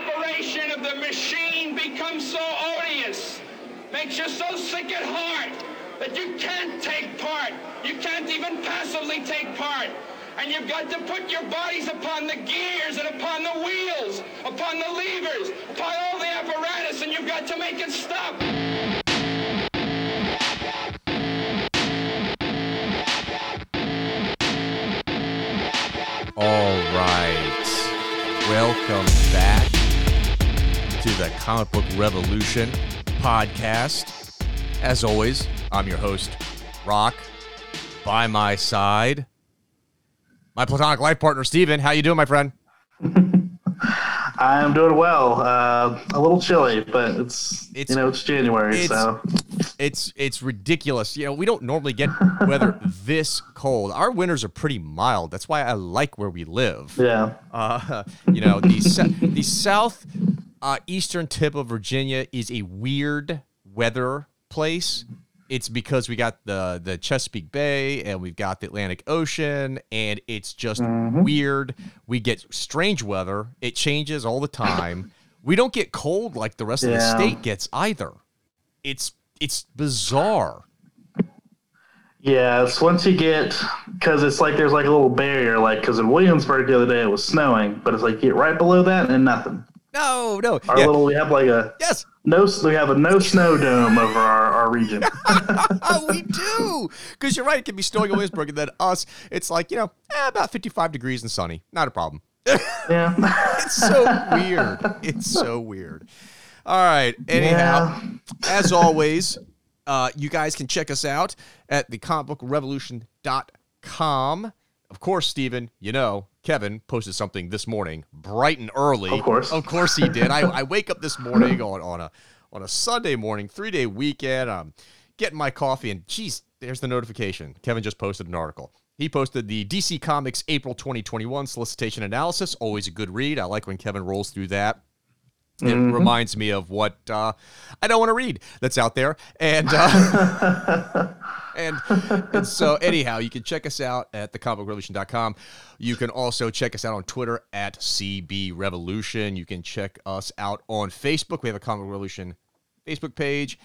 operation of the machine becomes so odious, makes you so sick at heart that you can't take part. You can't even passively take part. And you've got to put your bodies upon the gears and upon the wheels, upon the levers, upon all the apparatus, and you've got to make it stop. All right. Welcome the Comic Book Revolution podcast. As always, I'm your host, Rokk. By my side, my platonic life partner, Steven. How you doing, my friend? I'm doing well. Uh, a little chilly, but it's, It's- you know it's January, it's- so It's it's ridiculous. You know, we don't normally get weather this cold. Our winters are pretty mild. That's why I like where we live. yeah. Uh, you know, the the south uh, eastern tip of Virginia is a weird weather place. It's because we got the the Chesapeake Bay and we've got the Atlantic Ocean, and it's just weird. We get strange weather. It changes all the time. We don't get cold like the rest of the state gets either. It's it's bizarre. Yeah, it's once you get because it's like there's like a little barrier, like because in Williamsburg the other day it was snowing, but it's like you get right below that and nothing. No, no. Our Yeah. little we have like a yes, no we have a no snow dome over our, our region. Oh, we do. Because you're right. It can be snowing in Williamsburg, and then us, it's like, you know, eh, about 55 degrees and sunny. Not a problem. yeah, It's so weird. It's so weird. All right. Anyhow, as always, uh, you guys can check us out at thecomicbookrevolution.com. Of course, Stephen, you know, Kevin posted something this morning, bright and early. Of course. Of course he did. I, I wake up this morning on, on a on a Sunday morning, three day weekend. I'm getting my coffee, and geez, there's the notification. Kevin just posted an article. He posted the DC Comics April 2021 solicitation analysis. Always a good read. I like when Kevin rolls through that. It reminds me of what uh, I don't want to read that's out there, and uh, and and so anyhow, you can check us out at thecomicrevolution.com. You can also check us out on Twitter at CB Revolution. You can check us out on Facebook. We have a Comic Revolution Facebook page.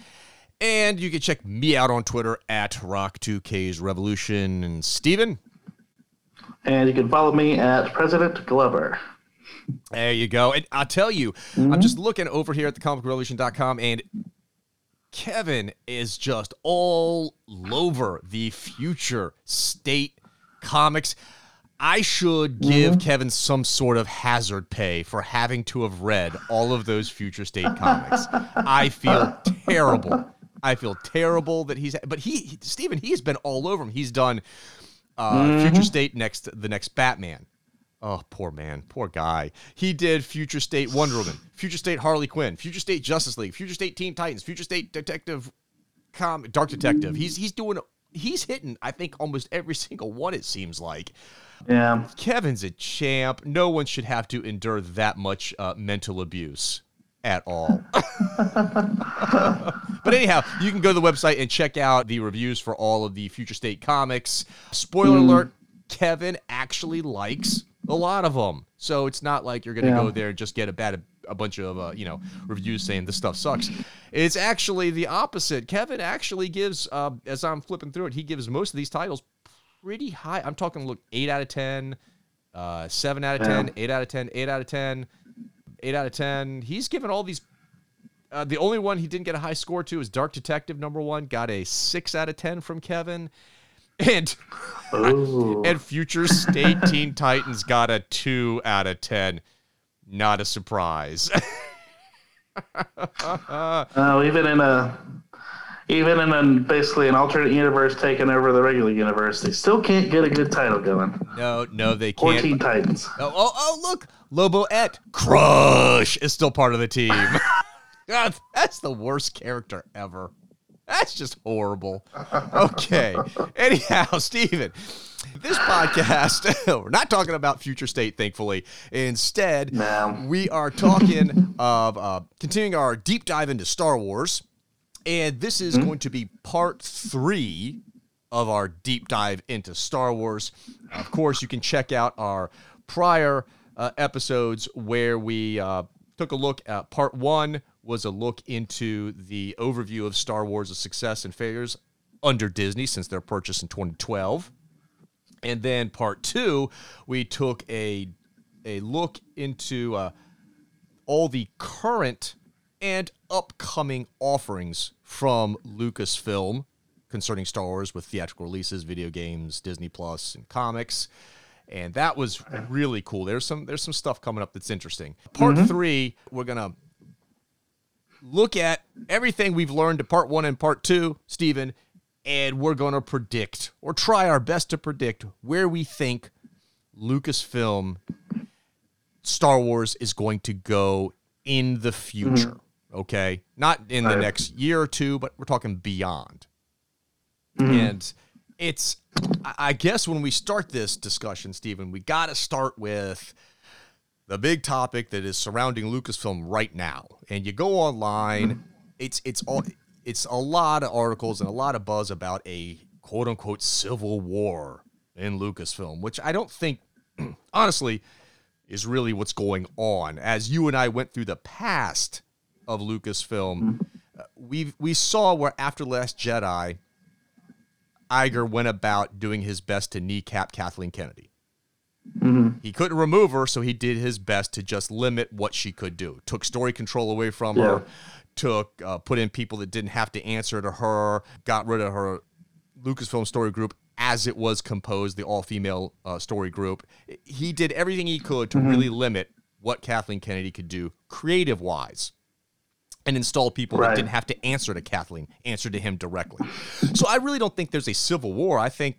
And you can check me out on Twitter at Rock2K's Revolution. And Steven, and you can follow me at President Glover. There you go. And I'll tell you, I'm just mm-hmm. looking over here at thecomicrevolution.com and Kevin is just all over the future state comics. I should give mm-hmm. Kevin some sort of hazard pay for having to have read all of those future state comics. I feel terrible. I feel terrible that he's but he, he Steven, he's been all over him. He's done uh, future mm-hmm. state next the next Batman. Oh, poor man, poor guy. He did Future State Wonder Woman, Future State Harley Quinn, Future State Justice League, Future State Teen Titans, Future State Detective, Com, Dark Detective. He's he's doing he's hitting I think almost every single one. It seems like Yeah, Kevin's a champ. No one should have to endure that much uh, mental abuse at all. but anyhow, you can go to the website and check out the reviews for all of the Future State comics. Spoiler alert: Kevin actually likes a lot of them, so it's not like you're going to Yeah. go there and just get a bad a bunch of uh, you know reviews saying this stuff sucks. It's actually the opposite. Kevin actually gives, uh, as I'm flipping through it, he gives most of these titles pretty high. I'm talking look eight out of ten, uh, seven out of Yeah. ten, eight out of ten, eight out of ten, eight out of ten. He's given all these. Uh, the only one he didn't get a high score to is Dark Detective number one. Got a six out of ten from Kevin, and and Future State Teen Titans got a two out of ten. Not a surprise. Oh, even in a even in a basically an alternate universe taking over the regular universe, they still can't get a good title going. no, no, they can't. Teen Titans. Oh, oh, oh, look, Lobo Et Crush is still part of the team. God, that's the worst character ever. That's just horrible. Okay. Anyhow, Steven, this podcast, we're not talking about future state, thankfully. Instead, No. we are talking of uh, continuing our deep dive into Star Wars. And this is going to be part three of our deep dive into Star Wars. Of course, you can check out our prior uh, episodes where we uh, took a look at part one was a look into the overview of Star Wars' success and failures under Disney since their purchase in 2012. And then part two, we took a a look into uh, all the current and upcoming offerings from Lucasfilm concerning Star Wars with theatrical releases, video games, Disney Plus, and comics. And that was really cool. There's some there's some stuff coming up that's interesting. Part three, we're gonna look at everything we've learned to part one and part two, Stephen, and we're gonna predict or try our best to predict where we think Lucasfilm Star Wars is going to go in the future. Mm-hmm. Okay. Not in the next year or two, but we're talking beyond. Mm-hmm. And it's, I I guess, when we start this discussion, Stephen, we got to start with the big topic that is surrounding Lucasfilm right now. And you go online, it's it's all it's a lot of articles and a lot of buzz about a quote unquote civil war in Lucasfilm, which I don't think honestly is really what's going on. As you and I went through the past of Lucasfilm, uh, we we saw where after Last Jedi, Iger went about doing his best to kneecap Kathleen Kennedy. He couldn't remove her, so he did his best to just limit what she could do. Took story control away from Yeah. her. Took uh, put in people that didn't have to answer to her. Got rid of her Lucasfilm story group as it was composed, the all female uh, story group. He did everything he could to really limit what Kathleen Kennedy could do creative wise and install people that didn't have to answer to Kathleen, answer to him directly. So I really don't think there's a civil war. I think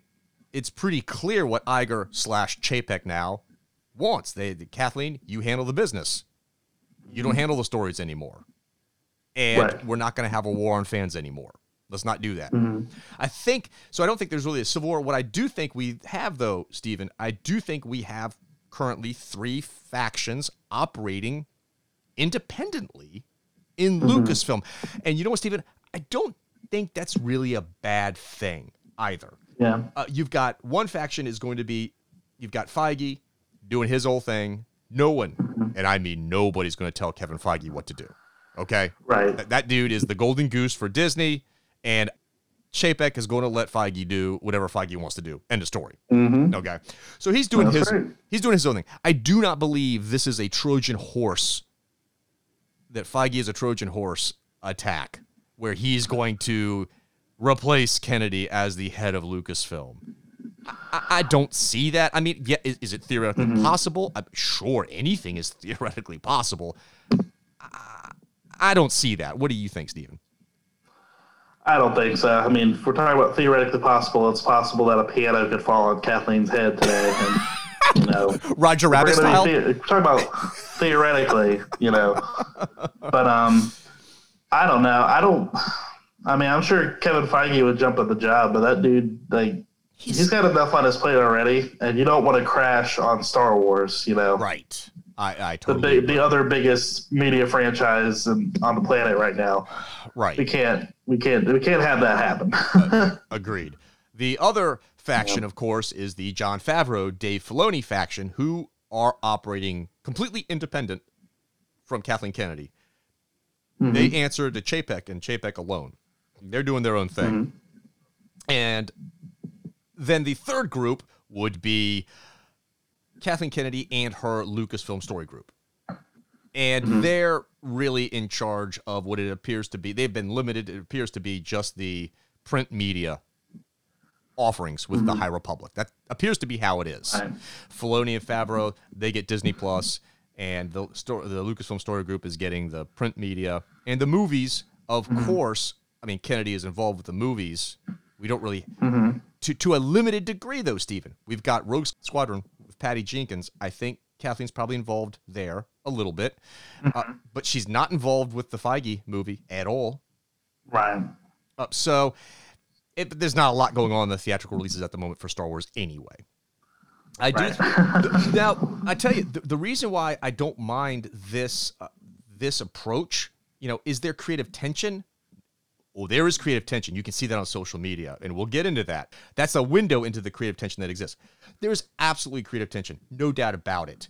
it's pretty clear what Iger slash Chapek now wants. They, Kathleen, you handle the business. You don't handle the stories anymore. And Right. we're not going to have a war on fans anymore. Let's not do that. Mm-hmm. I think so. I don't think there's really a civil war. What I do think we have, though, Stephen, I do think we have currently three factions operating independently in mm-hmm. Lucasfilm. And you know what, Stephen? I don't think that's really a bad thing either. Yeah. Uh, you've got one faction is going to be, you've got Feige doing his whole thing. No one, and I mean nobody's going to tell Kevin Feige what to do. Okay? Right. That, that dude is the golden goose for Disney, and Chapek is going to let Feige do whatever Feige wants to do. End of story. Mm-hmm. Okay. So he's doing That's his right. he's doing his own thing. I do not believe this is a Trojan horse that Feige is a Trojan horse attack where he's going to replace Kennedy as the head of Lucasfilm. I, I don't see that. I mean, yeah, is, is it theoretically Mm-hmm. possible? I'm sure anything is theoretically possible. I, I don't see that. What do you think, Stephen? I don't think so. I mean, if we're talking about theoretically possible, it's possible that a piano could fall on Kathleen's head today. And, you know, Roger Rabbit gonna style? the- talking about theoretically, you know. But um, I don't know. I don't. I mean, I'm sure Kevin Feige would jump at the job, but that dude, like, he's got enough on his plate already, and you don't want to crash on Star Wars, you know. Right. I, I The, totally big, the other biggest media franchise in, on the planet right now. Right. We can't, we can't, we can't have that happen. Agreed. The other faction, of course, is the Jon Favreau, Dave Filoni faction, who are operating completely independent from Kathleen Kennedy. Mm-hmm. They answer to Chapek and Chapek alone. They're doing their own thing. Mm-hmm. And then the third group would be Kathleen Kennedy and her Lucasfilm story group. And mm-hmm. they're really in charge of what it appears to be. They've been limited. It appears to be just the print media offerings with the mm-hmm. High Republic. That appears to be how it is. Right. Filoni and Favreau, they get Disney Plus, and the story, the Lucasfilm Story Group is getting the print media and the movies. Of course, I mean Kennedy is involved with the movies. We don't really to to a limited degree though, Stephen. We've got Rogue Squadron with Patty Jenkins. I think Kathleen's probably involved there a little bit, uh, but she's not involved with the Feige movie at all. right. Uh, so it, there's not a lot going on in the theatrical releases at the moment for Star Wars anyway. I do th- now. I tell you, the, the reason why I don't mind this uh, this approach, you know, is there creative tension? Well, there is creative tension. You can see that on social media, and we'll get into that. That's a window into the creative tension that exists. There's absolutely creative tension, no doubt about it.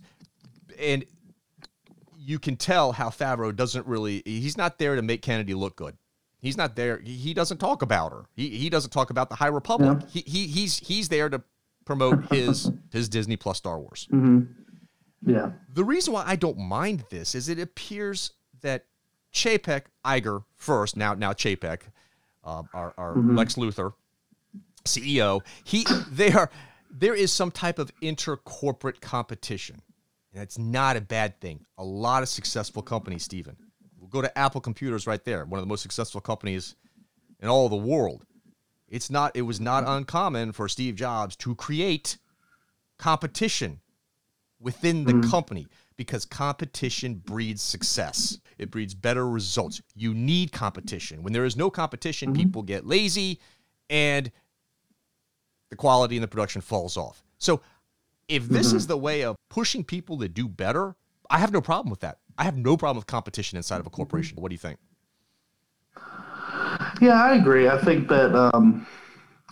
And you can tell how Favreau doesn't really. He's not there to make Kennedy look good. He's not there. He, doesn't talk about her. He, he doesn't talk about the High Republic. Yeah. He, he he's he's there to promote his his Disney Plus Star Wars. Mm-hmm. Yeah. The reason why I don't mind this is it appears that Chapek Iger first now now Chapek, uh, our, our Lex Luthor, CEO. He they are there is some type of intercorporate competition. And it's not a bad thing. A lot of successful companies, Stephen. We'll go to Apple Computers right there, one of the most successful companies in all the world. It's not it was not uncommon for Steve Jobs to create competition within the company because competition breeds success. It breeds better results. You need competition. When there is no competition, mm-hmm. people get lazy and the quality in the production falls off. So, if this mm-hmm. is the way of pushing people to do better, I have no problem with that. I have no problem with competition inside of a mm-hmm. corporation. What do you think? Yeah, I agree. I think that um,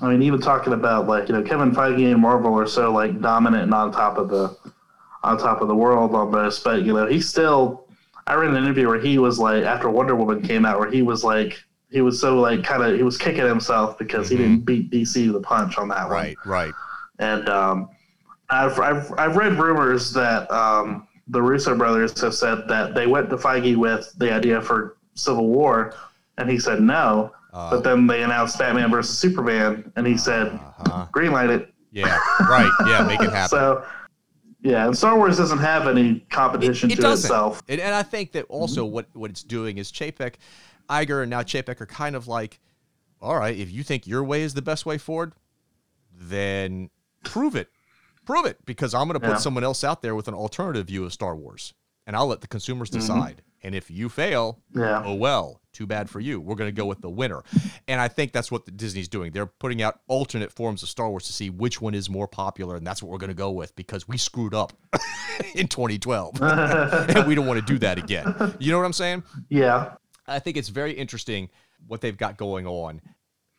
I mean, even talking about like you know Kevin Feige and Marvel are so like dominant and on top of the on top of the world almost, but you know he's still. I read an interview where he was like after Wonder Woman came out, where he was like he was so like kind of he was kicking himself because he didn't beat DC to the punch on that one. right. Right. And um, I've, I've, I've read rumors that um, the Russo brothers have said that they went to Feige with the idea for Civil War, and he said no. but then they announced Batman versus Superman, and he said, Uh-huh. greenlight it. Yeah, right. Yeah, make it happen. So, yeah, and Star Wars doesn't have any competition it to doesn't. itself. And, and I think that also Mm-hmm. what, what it's doing is Chapek, Iger, and now Chapek are kind of like, all right, if you think your way is the best way forward, then prove it. Prove it because I'm going to put Yeah. someone else out there with an alternative view of Star Wars and I'll let the consumers Mm-hmm. And if you fail, Yeah. oh well, too bad for you. We're going to go with the winner. And I think that's what the Disney's doing. They're putting out alternate forms of Star Wars to see which one is more popular. And that's what we're going to go with because we screwed up in 2012. and we don't want to do that again. You know what I'm saying? Yeah. I think it's very interesting what they've got going on.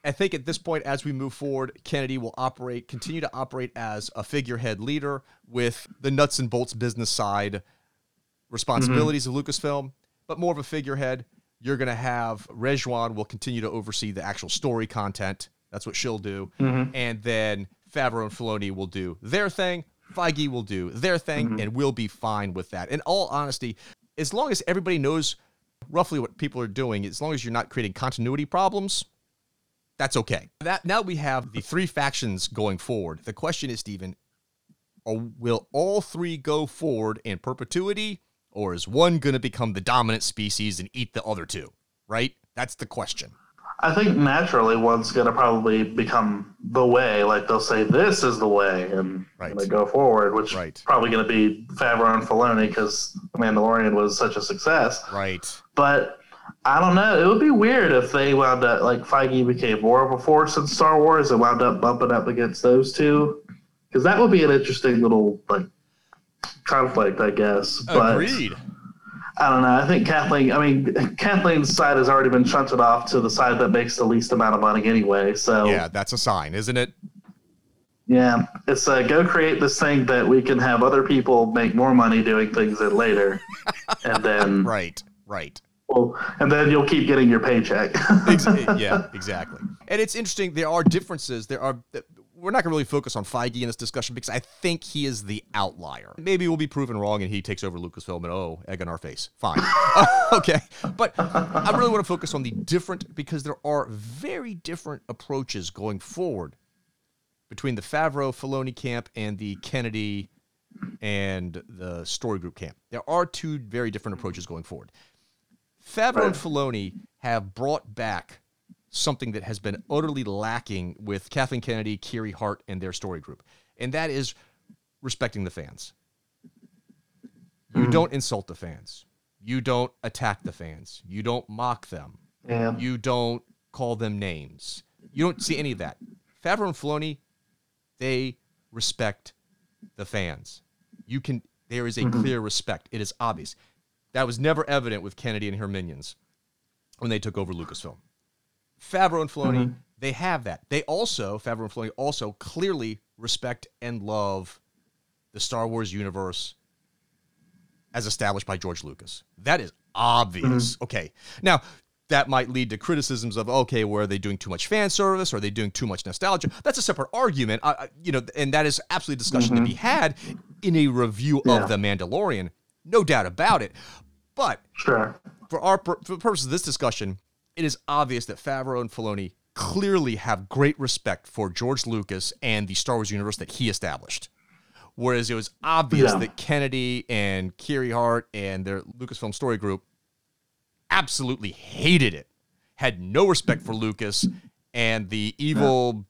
I think at this point, as we move forward, Kennedy will operate, continue to operate as a figurehead leader with the nuts and bolts business side responsibilities mm-hmm. of Lucasfilm, but more of a figurehead. You're going to have Rejwan will continue to oversee the actual story content. That's what she'll do. Mm-hmm. And then Favreau and Filoni will do their thing. Feige will do their thing, mm-hmm. and we'll be fine with that. In all honesty, as long as everybody knows roughly what people are doing, as long as you're not creating continuity problems, that's okay. That now we have the three factions going forward. The question is, Stephen, will all three go forward in perpetuity, or is one going to become the dominant species and eat the other two? Right? That's the question. I think naturally one's going to probably become the way. Like they'll say, this is the way, and Right. they go forward, which Right. probably going to be Favreau and Filoni because Mandalorian was such a success. Right. But I don't know. It would be weird if they wound up like Feige became more of a force in Star Wars and wound up bumping up against those two, because that would be an interesting little like conflict, I guess. But Agreed. I don't know. I think Kathleen. I mean, Kathleen's side has already been shunted off to the side that makes the least amount of money anyway. So Yeah, that's a sign, isn't it? yeah, it's uh, go create this thing that we can have other people make more money doing things in later, and then Right. Right. well, and then you'll keep getting your paycheck. Yeah, exactly. And it's interesting. There are differences. There are. We're not going to really focus on Feige in this discussion because I think he is the outlier. Maybe we'll be proven wrong and he takes over Lucasfilm and oh, egg on our face. Fine. okay. But I really want to focus on the different because there are very different approaches going forward between the Favreau Filoni camp and the Kennedy and the Story Group camp. There are two very different approaches going forward. Favreau and Filoni have brought back something that has been utterly lacking with Kathleen Kennedy, Kiri Hart, and their story group, and that is respecting the fans. You hmm. don't insult the fans. You don't attack the fans. You don't mock them. yeah. You don't call them names. You don't see any of that. Favreau and Filoni, they respect the fans. You can. There is a mm-hmm. clear respect. It is obvious. That was never evident with Kennedy and her minions when they took over Lucasfilm. Favreau and Filoni, they have that. They also, Favreau and Filoni, also clearly respect and love the Star Wars universe as established by George Lucas. That is obvious. Mm-hmm. Okay. Now, that might lead to criticisms of okay, were they doing too much fan service? Are they doing too much nostalgia? That's a separate argument, I, you know, and that is absolutely a discussion to be had in a review Mm-hmm. Yeah. of the Mandalorian, no doubt about it. But Sure. for our for the purposes of this discussion, it is obvious that Favreau and Filoni clearly have great respect for George Lucas and the Star Wars universe that he established. Whereas it was obvious Yeah. that Kennedy and Kiri Hart and their Lucasfilm Story Group absolutely hated it, had no respect for Lucas and the evil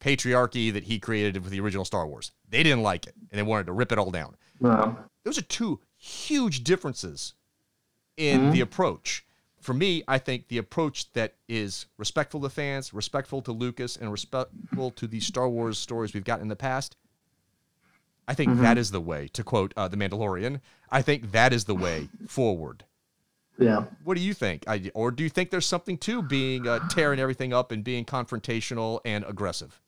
patriarchy that he created with the original Star Wars. They didn't like it and they wanted to rip it all down No. those are two huge differences in mm-hmm. the approach. For me, I think the approach that is respectful to fans, respectful to Lucas, and respectful to the Star Wars stories we've got in the past, I think that is the way, to quote uh, The Mandalorian, I think that is the way forward. Yeah. What do you think? I, or do you think there's something to being uh, tearing everything up and being confrontational and aggressive?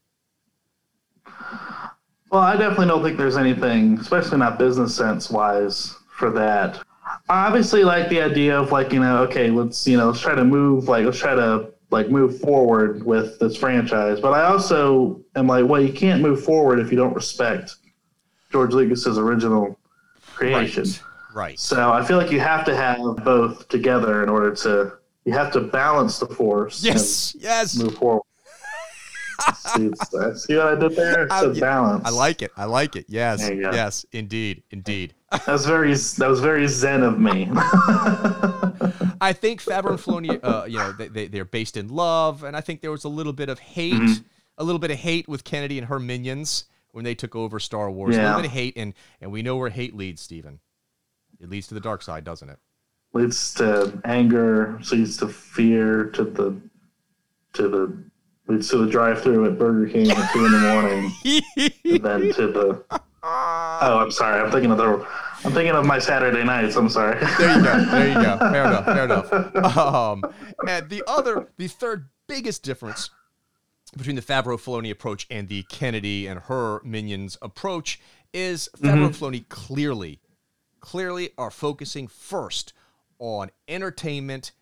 Well, I definitely don't think there's anything, especially not business sense wise, for that. I obviously like the idea of like, you know, okay, let's you know, let's try to move like let's try to like move forward with this franchise. But I also am like, well, you can't move forward if you don't respect George Lucas's original creation. Right. So I feel like you have to have both together in order to you have to balance the force. Yes. Yes. Move forward. see, see what I did there? It's I- a balance. I like it. I like it. Yes. There you go. Yes. Indeed. Indeed. That was very that was very zen of me. I think Favreau and Filoni, uh, you know, they, they they're based in love, and I think there was a little bit of hate, Mm-hmm. a little bit of hate with Kennedy and her minions when they took over Star Wars. A little bit of hate, and and we know where hate leads, Stephen. It leads to the dark side, doesn't it? leads to anger, leads to fear, to the to the leads to the drive through at Burger King at two in the morning, and then to the Oh, I'm sorry. I'm thinking of the I'm thinking of my Saturday nights. I'm sorry. There you go. There you go. Fair enough. Fair enough. Um, and the other, the third biggest difference between the Favreau Filoni approach and the Kennedy and her minions approach is Favreau and Filoni clearly, clearly are focusing first on entertainment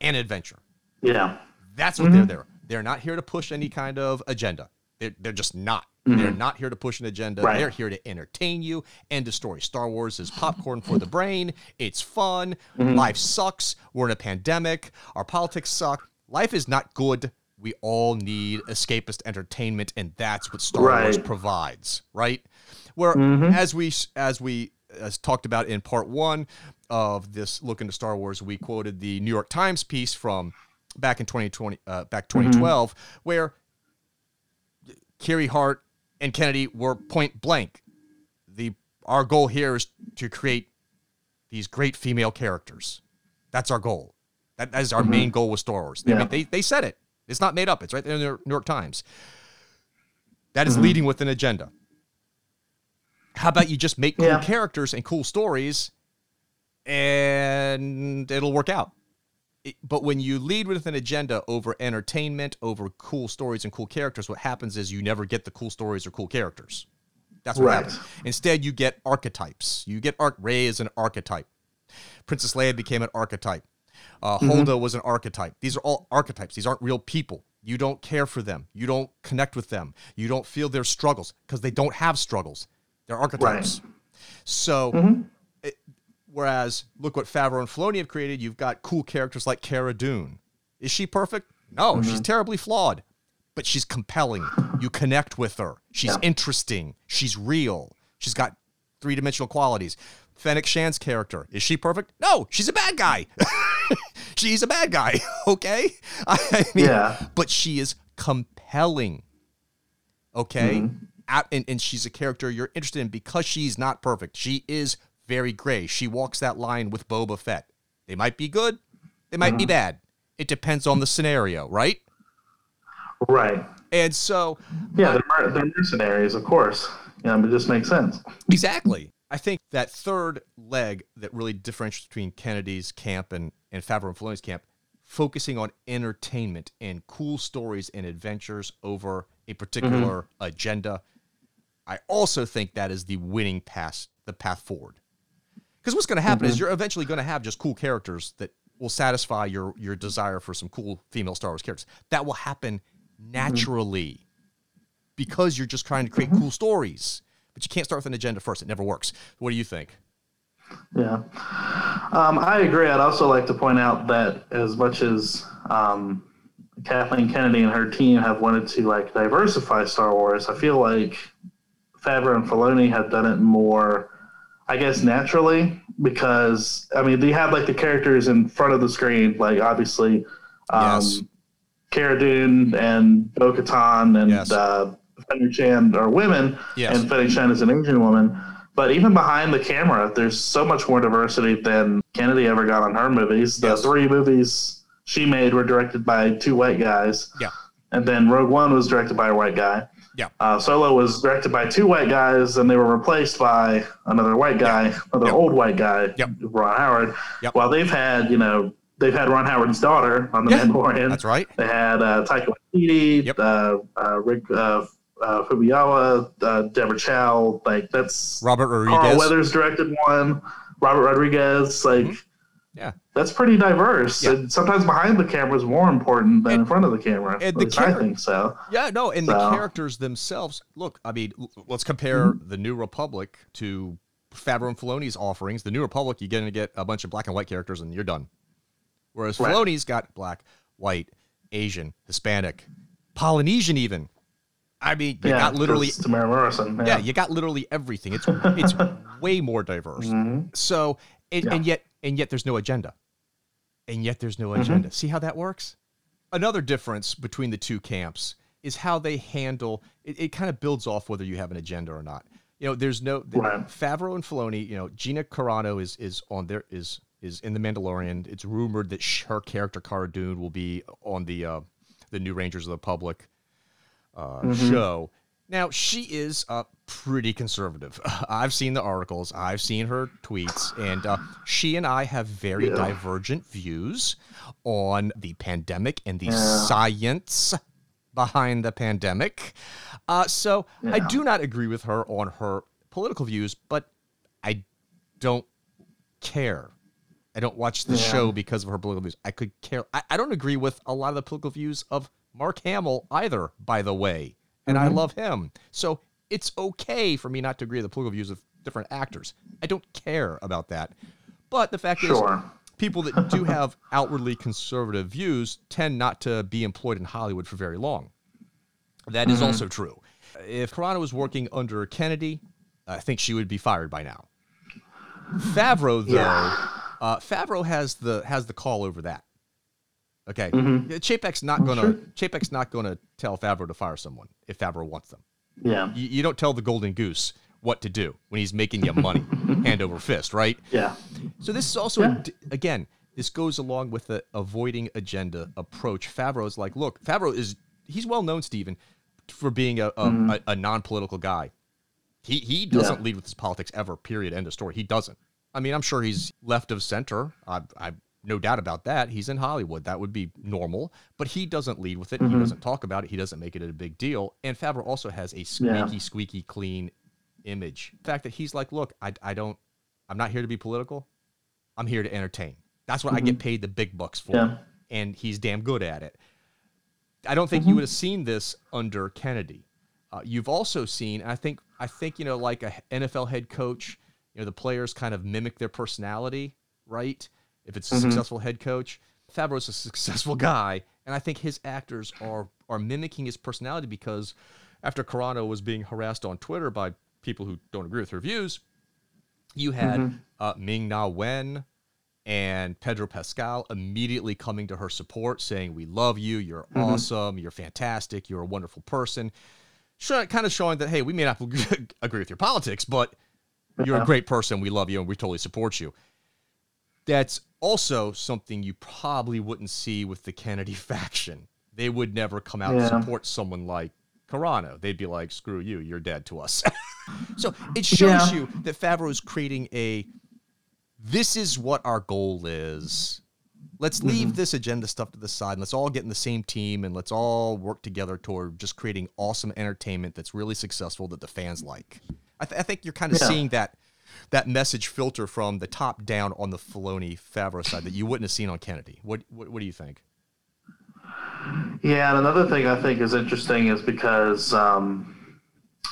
and adventure. yeah. That's what they're there. They're not here to push any kind of agenda. They're, they're just not. Mm-hmm. They're not here to push an agenda. Right. They're here to entertain you. End of story. Star Wars is popcorn for the brain. It's fun. Mm-hmm. Life sucks. We're in a pandemic. Our politics suck. Life is not good. We all need escapist entertainment, and that's what Star Wars provides, right? Where mm-hmm. as we as we as talked about in part one of this look into Star Wars, we quoted the New York Times piece from back in 2020, uh, back 2012, where Kiri Hart and Kennedy were point blank. The our goal here is to create these great female characters. That's our goal. That, that is our main mm-hmm. goal with Star Wars. I Yeah. mean, they, they said it. It's not made up. It's right there in the New York Times. That is mm-hmm. leading with an agenda. How about you just make cool Yeah. characters and cool stories and it'll work out? But when you lead with an agenda over entertainment, over cool stories and cool characters, what happens is you never get the cool stories or cool characters. That's what Right. happens. Instead, you get archetypes. You get Arc Rey is an archetype. Princess Leia became an archetype. Uh, Holdo was an archetype. These are all archetypes. These aren't real people. You don't care for them. You don't connect with them. You don't feel their struggles because they don't have struggles. They're archetypes. So, it- whereas look what Favreau and Filoni have created. You've got cool characters like Cara Dune. Is she perfect? No, mm-hmm. she's terribly flawed, but she's compelling. You connect with her. She's Yeah. interesting. She's real. She's got three dimensional qualities. Fennec Shand's character is she perfect? No, she's a bad guy. she's a bad guy. Okay, I mean, Yeah. but she is compelling. Okay, mm-hmm. A- and, and she's a character you're interested in because she's not perfect. She is very gray. She walks that line with Boba Fett. They might be good, they might be mm-hmm. bad. It depends on the scenario, right? Right. And so, Yeah, they're, mer- they're mercenaries, of course. Yeah, but it just makes sense. Exactly. I think that third leg that really differentiates between Kennedy's camp and, and Favreau and Filoni's camp, focusing on entertainment and cool stories and adventures over a particular mm-hmm. agenda. I also think that is the winning path, the path forward. Because what's going to happen is you're eventually going to have just cool characters that will satisfy your your desire for some cool female Star Wars characters. That will happen naturally because you're just trying to create cool stories. But you can't start with an agenda first. It never works. What do you think? Yeah, um, I agree. I'd also like to point out that as much as um, Kathleen Kennedy and her team have wanted to like diversify Star Wars, I feel like Favreau and Filoni have done it more, I guess, naturally because I mean they have like the characters in front of the screen, like obviously, um, Yes. Cara Dune and Bo Katan and Yes. uh, Fennec Shand are women, Yes. and Fennec Shand is an Asian woman. But even behind the camera, there's so much more diversity than Kennedy ever got on her movies. The Yes. three movies she made were directed by two white guys. Yeah. And then Rogue One was directed by a white guy. Yeah. Uh, Solo was directed by two white guys, and they were replaced by another white guy, another Yep. old white guy, Yep. Ron Howard. Yep. While they've had, you know, they've had Ron Howard's daughter on The Yeah, Mandalorian. That's right. They had uh, Taika Waititi, Yep. uh, uh, Rick uh, uh, Famuyiwa, uh, Deborah Chow. Like that's Robert Rodriguez. Carl. Weathers directed one. Robert Rodriguez. Like Mhm. Yeah. That's pretty diverse. Yeah. And sometimes behind the camera is more important than And- in front of the camera. and At the least I think so. Yeah, no, and the characters themselves. Look, I mean, let's compare the New Republic to Favreau and Filoni's offerings. The New Republic, you're going to get a bunch of black and white characters, and you're done. Whereas Right. Filoni's got black, white, Asian, Hispanic, Polynesian, even. I mean, you yeah, got literally Temuera Morrison. yeah, you got literally everything. It's it's way more diverse. Mhm. So and, Yeah. and yet and yet there's no agenda. And yet there's no Mm-hmm. agenda. See how that works? Another difference between the two camps is how they handle it, it kind of builds off whether you have an agenda or not. You know, there's no Right. Favreau and Filoni, you know, Gina Carano is is on there is is in the Mandalorian. It's rumored that sh- her character Cara Dune will be on the uh the New Rangers of the Public uh, show. Now she is uh, pretty conservative. I've seen the articles, I've seen her tweets, and uh, she and I have very Yeah. divergent views on the pandemic and the Yeah. science behind the pandemic. Uh, so I do not agree with her on her political views, but I don't care. I don't watch the Yeah. show because of her political views. I could care. I, I don't agree with a lot of the political views of Mark Hamill either, by the way. And I love him. So it's okay for me not to agree with the political views of different actors. I don't care about that. But the fact Sure. is, people that do have outwardly conservative views tend not to be employed in Hollywood for very long. That is also true. If Carano was working under Kennedy, I think she would be fired by now. Favreau, though, Yeah. uh, Favreau has the has the call over that. Okay, Mhm. Chapek's not gonna sure. Chapek's not gonna tell Favreau to fire someone if Favreau wants them. Yeah. You, you don't tell the golden goose what to do when he's making you money hand over fist, right? Yeah. So this is also Yeah. again, this goes along with the avoiding agenda approach. Favreau's like, look, Favreau is he's well known, Stephen, for being a a, a, a non-political guy. He he doesn't Yeah. lead with his politics ever. Period. End of story. He doesn't. I mean, I'm sure he's left of center. I I no doubt about that. He's in Hollywood. That would be normal. But he doesn't lead with it. He mm-hmm. doesn't talk about it. He doesn't make it a big deal. And Favreau also has a squeaky, Yeah. squeaky clean image. The fact that he's like, look, I, I don't, I'm not here to be political. I'm here to entertain. That's what I get mm-hmm. paid the big bucks for. Yeah. And he's damn good at it. I don't think you mm-hmm. would have seen this under Kennedy. Uh, you've also seen, I think, I think you know, like a NFL head coach, you know, the players kind of mimic their personality, right? If it's a mm-hmm. successful head coach, Favreau's a successful guy, and I think his actors are are mimicking his personality because after Carano was being harassed on Twitter by people who don't agree with her views, you had mm-hmm. uh, Ming Na Wen and Pedro Pascal immediately coming to her support, saying, "We love you. You're mm-hmm. awesome. You're fantastic. You're a wonderful person." Kind of showing that, hey, we may not agree with your politics, but you're a great person. We love you, and we totally support you. That's also something you probably wouldn't see with the Kennedy faction. They would never come out and support someone like Carano. They'd be like, "Screw you. You're dead to us." so it shows Yeah. you that Favreau is creating a this is what our goal is. Let's mm-hmm. leave this agenda stuff to the side and let's all get in the same team and let's all work together toward just creating awesome entertainment that's really successful that the fans like. I, th- I think you're kind of Yeah. seeing that that message filter from the top down on the Filoni Favreau side that you wouldn't have seen on Kennedy. What what, what do you think? Yeah, and another thing I think is interesting is because, um,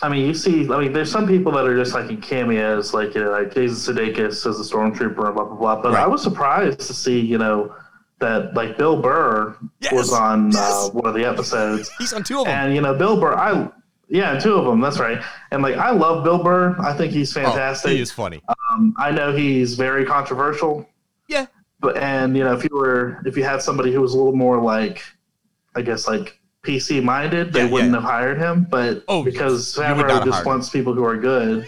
I mean, you see, I mean, there's some people that are just like in cameos, like you know, like Jason Sudeikis as a stormtrooper and blah blah blah. But Right. I was surprised to see, you know, that like Bill Burr Yes, was on yes. uh, one of the episodes, He's on two of them. and you know, Bill Burr, I yeah, two of them, that's right. And like, I love Bill Burr. I think he's oh, fantastic. he is funny. um, I know he's very controversial. yeah. But and you know, if you were if you had somebody who was a little more like, I guess like PC minded, they Yeah, yeah. wouldn't have hired him. But Oh, because Favreau just wants people who are good,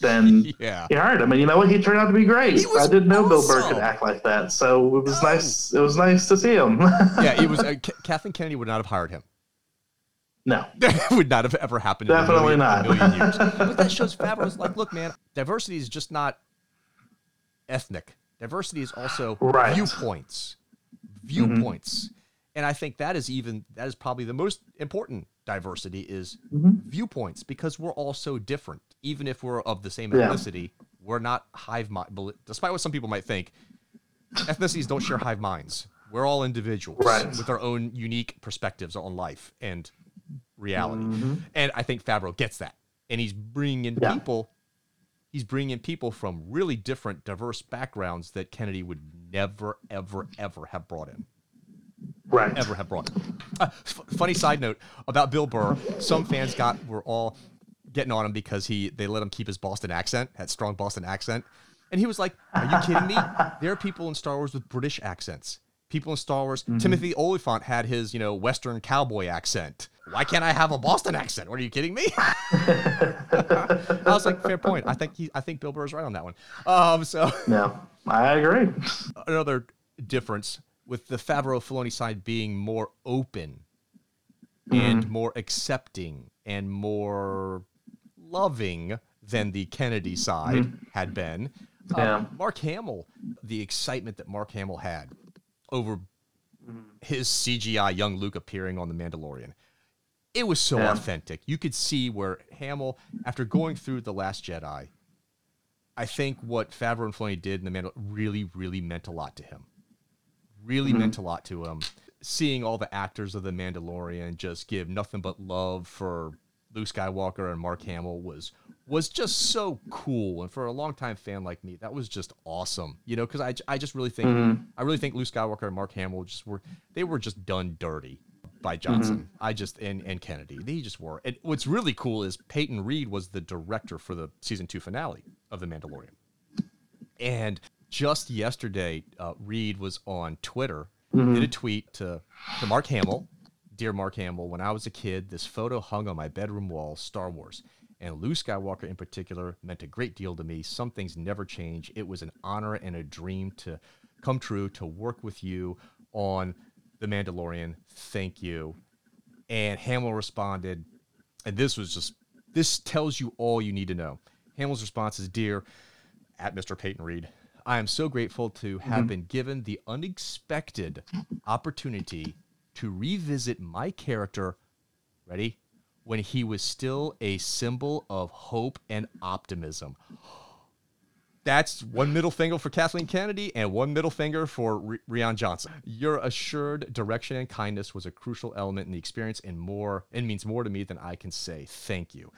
then Yeah. he hired him. And you know what? He turned out to be great. I didn't know Bill Burr could act like that, so it was No. nice. It was nice to see him. Yeah, it was uh, Kathleen Kennedy would not have hired him. No, That would not have ever happened. in a Definitely million- not. A million years. but that shows Favreau's like, look, man, diversity is just not ethnic. Diversity is also Right. viewpoints. Viewpoints. Mm-hmm. And I think that is even that is probably the most important diversity is mm-hmm. viewpoints because we're all so different. Even if we're of the same Yeah. ethnicity, we're not hive mind. Despite what some people might think, ethnicities don't share hive minds. We're all individuals Right. with our own unique perspectives on life and reality. And I think Favreau gets that. And he's bringing in Yeah. people. He's bringing in people from really different, diverse backgrounds that Kennedy would never, ever, ever have brought in. right. Ever have brought in. Uh, f- funny side note about Bill Burr. Some fans got were all getting on him because he they let him keep his Boston accent, had strong Boston accent, and he was like, "Are you kidding me? There are people in Star Wars with British accents." People in Star Wars, Timothy Olyphant had his, you know, Western cowboy accent. Why can't I have a Boston accent? What are you kidding me? I was like, fair point. I think he, I think Bill Burr's right on that one. Um, so No, I agree. another difference with the Favreau Filoni side being more open and more accepting and more loving than the Kennedy side had been. Uh, Yeah. Mark Hamill, the excitement that Mark Hamill had over his CGI young Luke appearing on The Mandalorian. It was so Yeah. authentic. You could see where Hamill, after going through The Last Jedi, I think what Favreau and Filoni did in The Mandalorian really, really meant a lot to him. Really mm-hmm. meant a lot to him. Seeing all the actors of The Mandalorian just give nothing but love for Luke Skywalker and Mark Hamill was was just so cool. And for a longtime fan like me, that was just awesome. You know, because I, I just really think mm-hmm. I really think Luke Skywalker and Mark Hamill just were they were just done dirty by Johnson. I just and and Kennedy. They just were. And what's really cool is Peyton Reed was the director for the season two finale of The Mandalorian. And just yesterday, uh, Reed was on Twitter, did a tweet to, to Mark Hamill. Dear Mark Hamill, when I was a kid, this photo hung on my bedroom wall, Star Wars. And Luke Skywalker in particular meant a great deal to me. Some things never change. It was an honor and a dream to come true to work with you on The Mandalorian. Thank you. And Hamill responded, and this was just, this tells you all you need to know. Hamill's response is Dear, at Mr. Peyton Reed. I am so grateful to have mm-hmm. been given the unexpected opportunity to revisit my character, ready, when he was still a symbol of hope and optimism. That's one middle finger for Kathleen Kennedy and one middle finger for Ri- Rian Johnson. Your assured direction and kindness was a crucial element in the experience and more and means more to me than I can say. Thank you.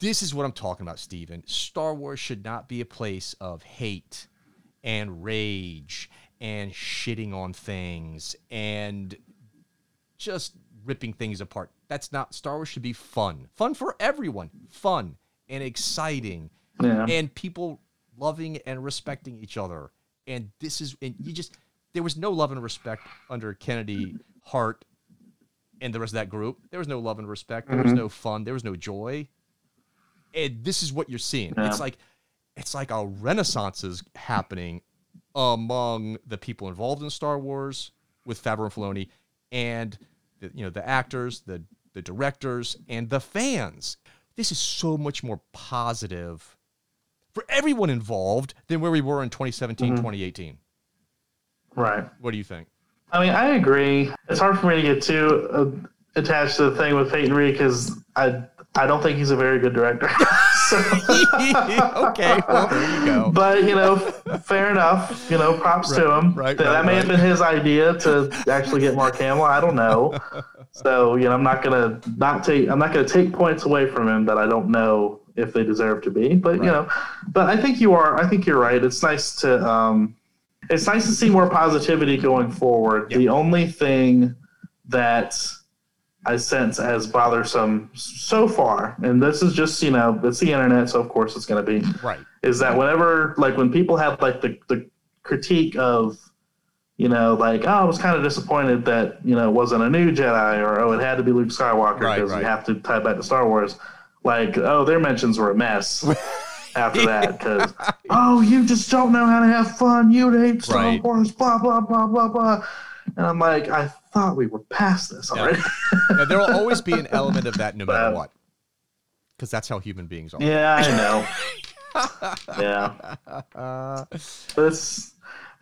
This is what I'm talking about, Steven. Star Wars should not be a place of hate and rage and shitting on things and just ripping things apart. That's not Star Wars should be fun. Fun for everyone. Fun and exciting. Yeah. And people loving and respecting each other. And this is and you just there was no love and respect under Kennedy, Hart, and the rest of that group. There was no love and respect. There was mm-hmm. no fun. There was no joy. And this is what you're seeing. Yeah. It's like it's like a renaissance is happening among the people involved in Star Wars with Favreau and Filoni, and the, you know the actors, the the directors, and the fans. This is so much more positive for everyone involved than where we were in 2017, 2018. Right. What do you think? I mean, I agree. It's hard for me to get too uh, attached to the thing with Peyton Reed because I I don't think he's a very good director. Okay, well there you go. but you know, fair enough. You know, props to him. right, that, right, that may have been his idea to actually get Mark Hamill. I don't know. So you know, I'm not gonna not take I'm not gonna take points away from him that I don't know if they deserve to be. But you know, but I think you are. I think you're right. It's nice to um, it's nice to see more positivity going forward. The only thing that I sense as bothersome so far, and this is just you know it's the internet, so of course it's going to be Right. is that whenever like when people have like the, the critique of you know like oh I was kind of disappointed that you know it wasn't a new Jedi or oh it had to be Luke Skywalker Right, because right. you have to tie back to Star Wars like oh their mentions were a mess after that because oh you just don't know how to have fun you hate Star Right. Wars blah blah blah blah blah and I'm like I thought we were past this already Now, there will always be an element of that no matter But- what. Because that's how human beings are. Yeah, I know. yeah. But it's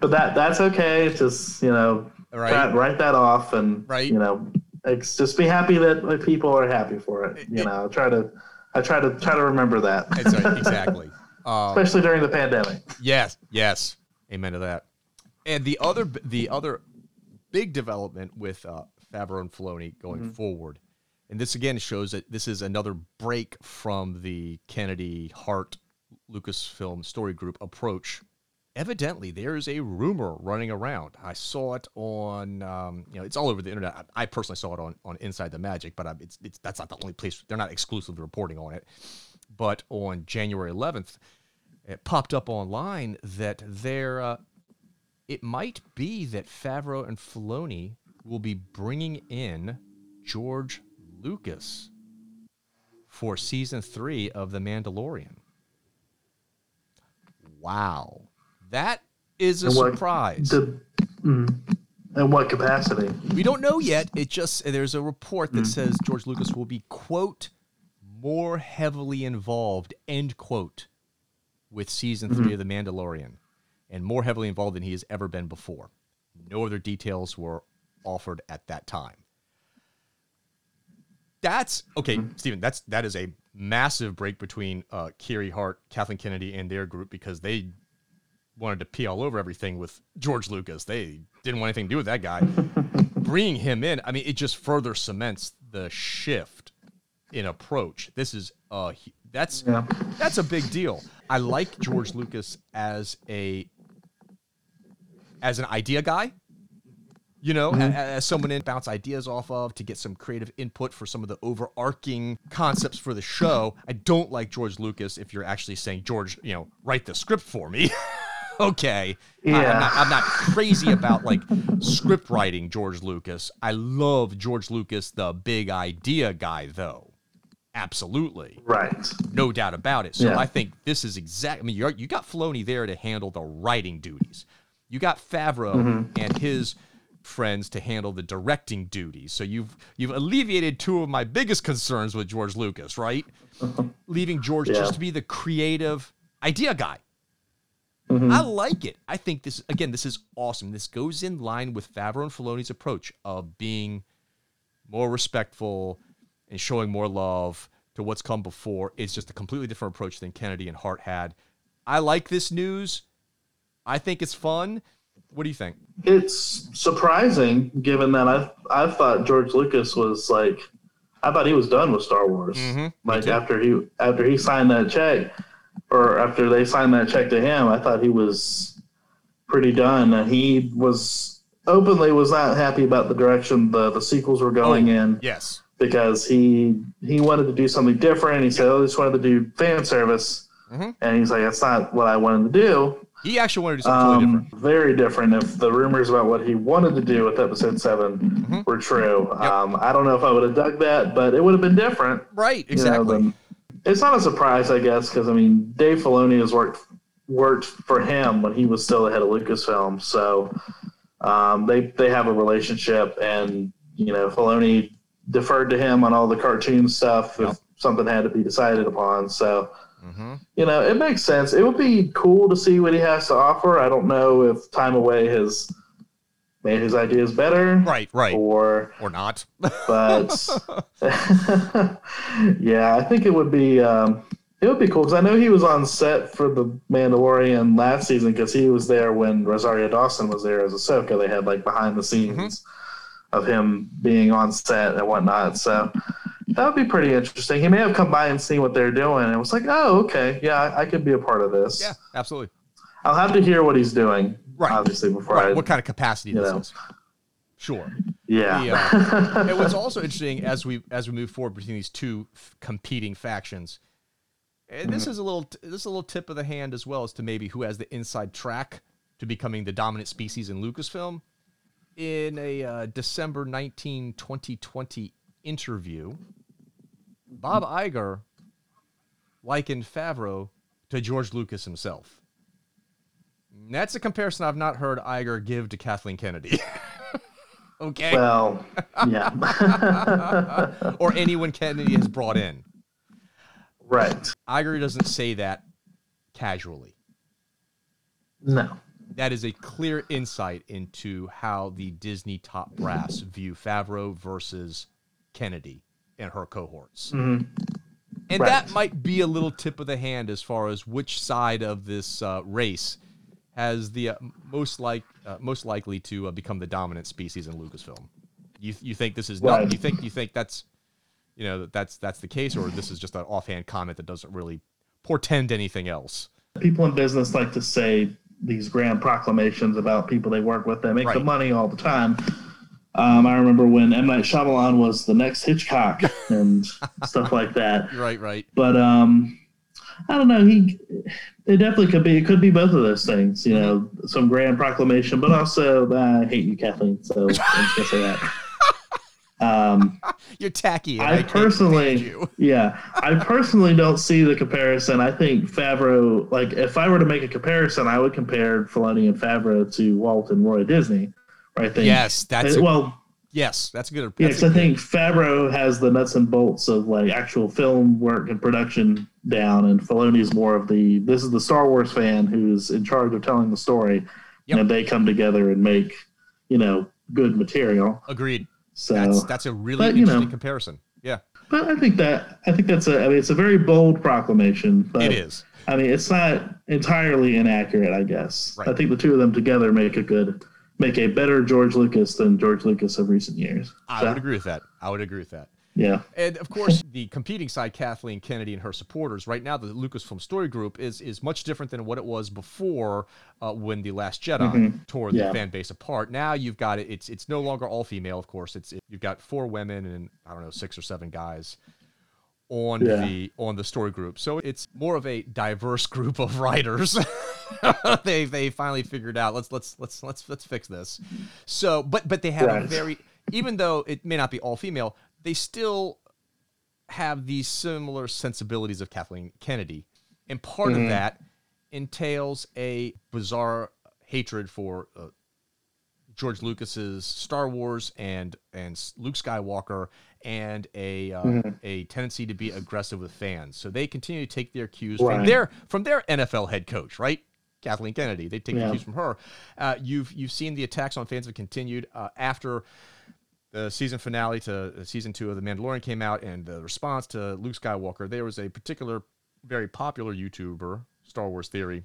but that that's okay. Just you know, Right. try- write that off, and Right. you know, it's just be happy that people are happy for it. You It- know, try to I try to try to remember that, right, exactly. Um, especially during the pandemic. Yes, yes, amen to that. And the other, the other big development with uh, Favreau and Filoni going Mm-hmm. forward, and this again shows that this is another break from the Kennedy Hart Lucasfilm story group approach. Evidently, there is a rumor running around. I saw it on, um, you know, it's all over the internet. I, I personally saw it on, on Inside the Magic, but I, it's, it's that's not the only place. They're not exclusively reporting on it. But on January 11th, it popped up online that there, uh, it might be that Favreau and Filoni will be bringing in George Lucas for season three of The Mandalorian. Wow, that is a what- surprise. The, mm, in what capacity? We don't know yet. It just there's a report that says George Lucas will be quote more heavily involved end quote with season three of The Mandalorian, and more heavily involved than he has ever been before. No other details were offered at that time. That's okay, Stephen. That's that is a massive break between uh, Kiri Hart, Kathleen Kennedy, and their group because they wanted to pee all over everything with George Lucas. They didn't want anything to do with that guy. Bringing him in, I mean, it just further cements the shift in approach. This is uh that's Yeah. that's a big deal. I like George Lucas as a as an idea guy. You know, a- as someone in bounce ideas off of to get some creative input for some of the overarching concepts for the show. I don't like George Lucas if you're actually saying, George, you know, write the script for me. okay. I, am Yeah. not, I'm not crazy about like script writing George Lucas. I love George Lucas, the big idea guy, though. Absolutely Right. no doubt about it. So Yeah. I think this is exact. I mean, you you got Filoni there to handle the writing duties. You got Favreau Mm-hmm. and his friends to handle the directing duties. So you've you've alleviated two of my biggest concerns with George Lucas, right? Leaving George Yeah. just to be the creative idea guy. Mm-hmm. I like it. I think this again. This is awesome. This goes in line with Favreau and Filoni's approach of being more respectful and showing more love to what's come before. It's just a completely different approach than Kennedy and Hart had. I like this news. I think it's fun. What do you think? It's surprising, given that I I thought George Lucas was like, I thought he was done with Star Wars. Mhm, Like after he after he signed that check, or after they signed that check to him, I thought he was pretty done. And he was openly was not happy about the direction the the sequels were going in Yes. because he he wanted to do something different. He said, "Oh, I just wanted to do fan service," Mhm. and he's like, "That's not what I wanted to do." He actually wanted to do something totally Um, different. very different. If the rumors about what he wanted to do with episode 7 Mm-hmm. were true, um, I don't know if I would have dug that, but it would have been different. Right. you know, Exactly. than- it's not a surprise, I guess, because I mean, Dave Filoni has worked worked for him when he was still the head of Lucasfilm, so um, they they have a relationship, and you know, Filoni deferred to him on all the cartoon stuff if something had to be decided upon. So hmm you know, it makes sense. It would be cool to see what he has to offer. I don't know if time away has made his ideas better, Right. Right. or Or not. but yeah, I think it would be um, It would be cool because I know he was on set for the Mandalorian last season because he was there when Rosario Dawson was there as Ahsoka. They had like behind the scenes Mm-hmm. of him being on set and whatnot. So that would be pretty interesting. He may have come by and seen what they're doing and was like, "Oh, okay, yeah, I, I could be a part of this." Yeah, absolutely. I'll have to hear what he's doing, Right. obviously, before Right. I. What kind of capacity this know. is? Sure. yeah. Uh, and what's also interesting as we as we move forward between these two f- competing factions, and this is a little this is a little tip of the hand as well as to maybe who has the inside track to becoming the dominant species in Lucasfilm. In a uh, December 19, 2020 interview, Bob Iger likened Favreau to George Lucas himself. That's a comparison I've not heard Iger give to Kathleen Kennedy. okay. Well, yeah. or anyone Kennedy has brought in. right. Iger doesn't say that casually. No. That is a clear insight into how the Disney top brass view Favreau versus Kennedy and her cohorts. And that might be a little tip of the hand as far as which side of this uh, race has the uh, most like uh, most likely to uh, become the dominant species in Lucasfilm. You you think this is not? You think you think that's you know that that's that's the case, or this is just an offhand comment that doesn't really portend anything else? People in business like to say these grand proclamations about people they work with that make the money all the time. Um, I remember when M Night Shyamalan was the next Hitchcock and stuff like that. Right, right. But um, I don't know. He it definitely could be. It could be both of those things. You know, some grand proclamation, but also uh, I hate you, Kathleen. So I'm just gonna say that. Um, You're tacky. I personally, yeah, I personally don't see the comparison. I think Favreau, like, if I were to make a comparison, I would compare Filoni and Favreau to Walt and Roy Disney. Right? Yes, that's well, yes, that's a good. yeah, that's a I think Favreau has the nuts and bolts of like actual film work and production down, and Filoni's more of the this is the Star Wars fan who's in charge of telling the story, Yep. and they come together and make you know good material. agreed. So That's that's a really but, you interesting know, comparison. Yeah, But I think that I think that's a I mean it's a very bold proclamation. But it is. I mean it's not entirely inaccurate, I guess. Right. I think the two of them together make a good make a better George Lucas than George Lucas of recent years. I would agree with that. I would agree with that. Yeah. And of course, the competing side, Kathleen Kennedy and her supporters, right now, the Lucasfilm Story Group is is much different than what it was before uh, when the Last Jedi tore the Mm-hmm. Yeah. fan base apart. Now you've got it. It's it's no longer all female, of course. It's it, you've got four women and I don't know six or seven guys on Yeah. the on the story group. So it's more of a diverse group of writers. they they finally figured out let's let's let's let's let's fix this. So but but they have a very even though it may not be all female, they still have these similar sensibilities of Kathleen Kennedy. And part Mm-hmm. of that entails a bizarre hatred for uh, George Lucas's Star Wars and and Luke Skywalker and a uh, Mm-hmm. a tendency to be aggressive with fans. So they continue to take their cues from their from their NFL head coach, right? Kathleen Kennedy. They take Yeah. the cues from her. Uh, you've you've seen the attacks on fans have continued uh, after the season finale to uh, season two of The Mandalorian came out, and the response to Luke Skywalker. There was a particular very popular YouTuber, Star Wars Theory.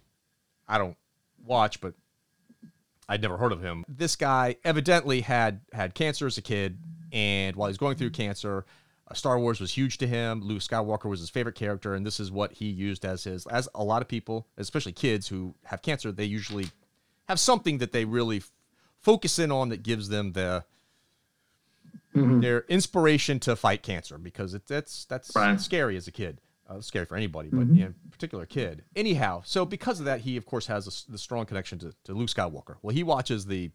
I don't watch, but I'd never heard of him. This guy evidently had had cancer as a kid, and while he's going through cancer, uh, Star Wars was huge to him. Luke Skywalker was his favorite character, and this is what he used as his. As a lot of people, especially kids who have cancer, they usually have something that they really f- focus in on that gives them the their inspiration to fight cancer because it, that's that's Right. scary as a kid. Uh, scary for anybody, but in particular, kid. Anyhow, so because of that, he of course has a the strong connection to, to Luke Skywalker. Well, he watches the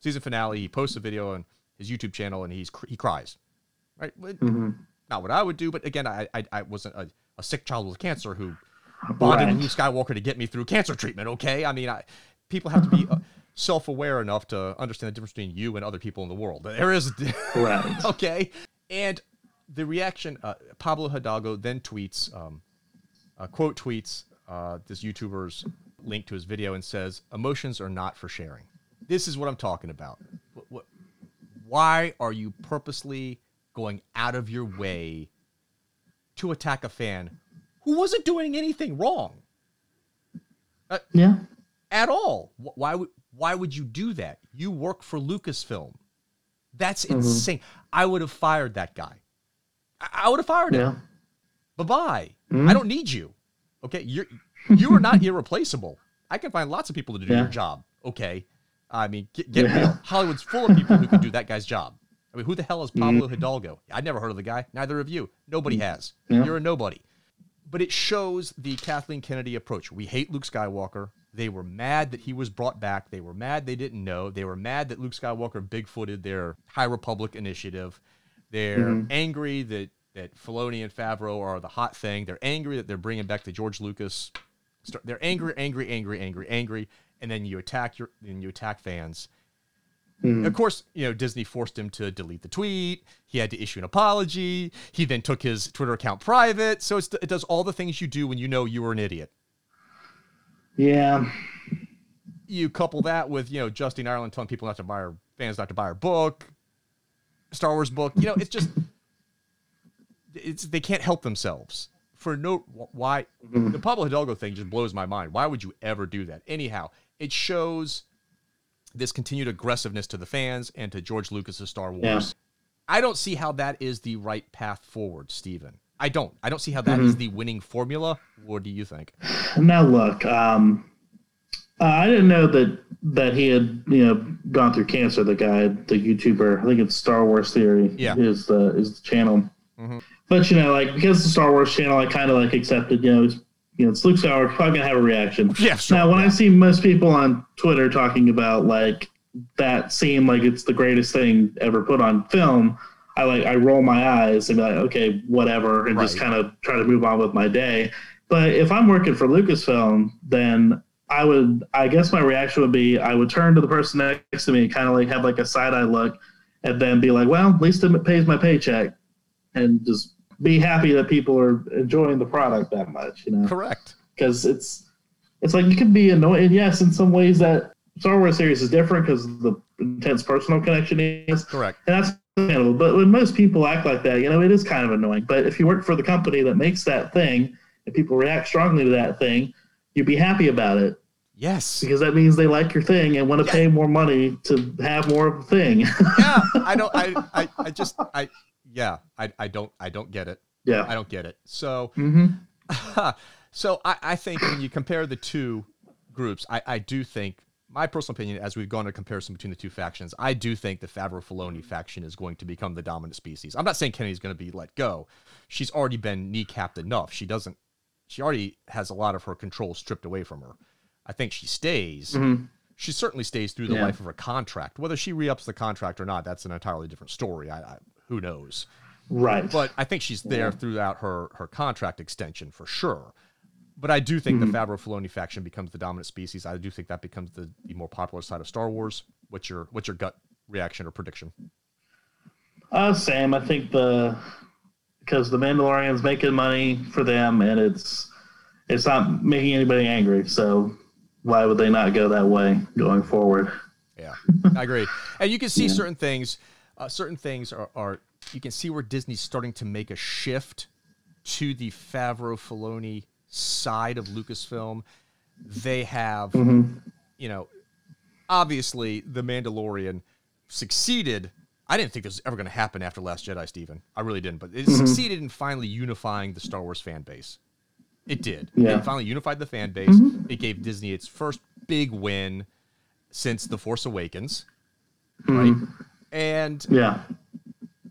season finale. He posts a video on his YouTube channel, and he's he cries. Right, Well, not what I would do, but again, I I, I wasn't a, a sick child with cancer who bonded with Right. Luke Skywalker to get me through cancer treatment. Okay, I mean, I people have to be. Uh, Self-aware enough to understand the difference between you and other people in the world. There is, Right. okay. And the reaction, uh, Pablo Hidalgo then tweets, um, uh, quote tweets uh, this YouTuber's link to his video and says, "Emotions are not for sharing." This is what I'm talking about. What, what, why are you purposely going out of your way to attack a fan who wasn't doing anything wrong Yeah. at all. Why would why would you do that? You work for Lucasfilm. That's Mm-hmm. insane. I would have fired that guy. I, would have fired him. Yeah. Bye bye. Mm-hmm. I don't need you. Okay, you're you are not irreplaceable. I can find lots of people to do Yeah. your job. Okay, I mean, get, get Yeah. real. Hollywood's full of people who can do that guy's job. I mean, who the hell is Pablo Mm-hmm. Hidalgo? I never heard of the guy. Neither of you. Nobody has. Yeah. You're a nobody. But it shows the Kathleen Kennedy approach. We hate Luke Skywalker. They were mad that he was brought back. They were mad they didn't know. They were mad that Luke Skywalker bigfooted their High Republic initiative. They're Mm-hmm. angry that that Filoni and Favreau are the hot thing. They're angry that they're bringing back the George Lucas. They're angry, angry, angry, angry, angry, and then you attack your, and you attack fans. Hmm. Of course, you know Disney forced him to delete the tweet. He had to issue an apology. He then took his Twitter account private. So it's, it does all the things you do when you know you were an idiot. Yeah. You couple that with you know Justina Ireland telling people not to buy her fans not to buy her book, Star Wars book. You know, it's just it's they can't help themselves for no why the Pablo Hidalgo thing just blows my mind. Why would you ever do that? Anyhow, it shows this continued aggressiveness to the fans and to George Lucas's Star Wars. Yeah. I don't see how that is the right path forward, Stephen. I don't. I don't see how that is Mm-hmm. the winning formula. What do you think? Now look, um, uh, I didn't know that that he had you know gone through cancer. The guy, the YouTuber, I think it's Star Wars Theory. Yeah. is the is the channel. Mhm. But you know, like because the Star Wars channel, I kind of like accepted. You know, it's, you know, it's Luke Skywalker probably gonna have a reaction. Yeah, sure. Now, when I see most people on Twitter talking about like that scene, like it's the greatest thing ever put on film, I like I roll my eyes and be like, okay, whatever, and just kind of try to move on with my day. But if I'm working for Lucasfilm, then I would, I guess my reaction would be, I would turn to the person next to me, and kind of like have like a side eye look, and then be like, well, at least it pays my paycheck, and just be happy that people are enjoying the product that much, you know correct. because it's it's like you can be annoyed. Yes, in some ways that Star Wars series is different because the intense personal connection is, Correct. and that's understandable. But when most people act like that, you know, it is kind of annoying. But if you work for the company that makes that thing and people react strongly to that thing, you'd be happy about it Yes. because that means they like your thing and want to Yeah. pay more money to have more of the thing. yeah. I don't. I. I. I just. I. Yeah. I. I don't. I don't get it. yeah. I don't get it. So. hmm so I, I think when you compare the two groups, I, I do think my personal opinion, as we've gone to comparison between the two factions, I do think the Favreau Filoni faction is going to become the dominant species. I'm not saying Kennedy's going to be let go. She's already been kneecapped enough. She doesn't. She already has a lot of her control stripped away from her. I think she stays. She certainly stays through the Yeah. life of her contract. Whether she re-ups the contract or not, that's an entirely different story. I, I who knows. Right. But I think she's there throughout her her contract extension for sure. But I do think Mm-hmm. the Favreau Filoni faction becomes the dominant species. I do think that becomes the, the more popular side of Star Wars. What's your what's your gut reaction or prediction? Uh, same. I think the because the Mandalorian's making money for them, and it's it's not making anybody angry. So why would they not go that way going forward? Yeah, I agree. And you can see certain things. Uh, certain things are, are you can see where Disney's starting to make a shift to the Favreau Filoni side of Lucasfilm. They have, mm-hmm. you know, obviously the Mandalorian succeeded. I didn't think this was ever going to happen after Last Jedi, Stephen. I really didn't, but it mm-hmm. succeeded in finally unifying the Star Wars fan base. It did. Yeah. It finally unified the fan base. Mm-hmm. It gave Disney its first big win since The Force Awakens, right? And Yeah.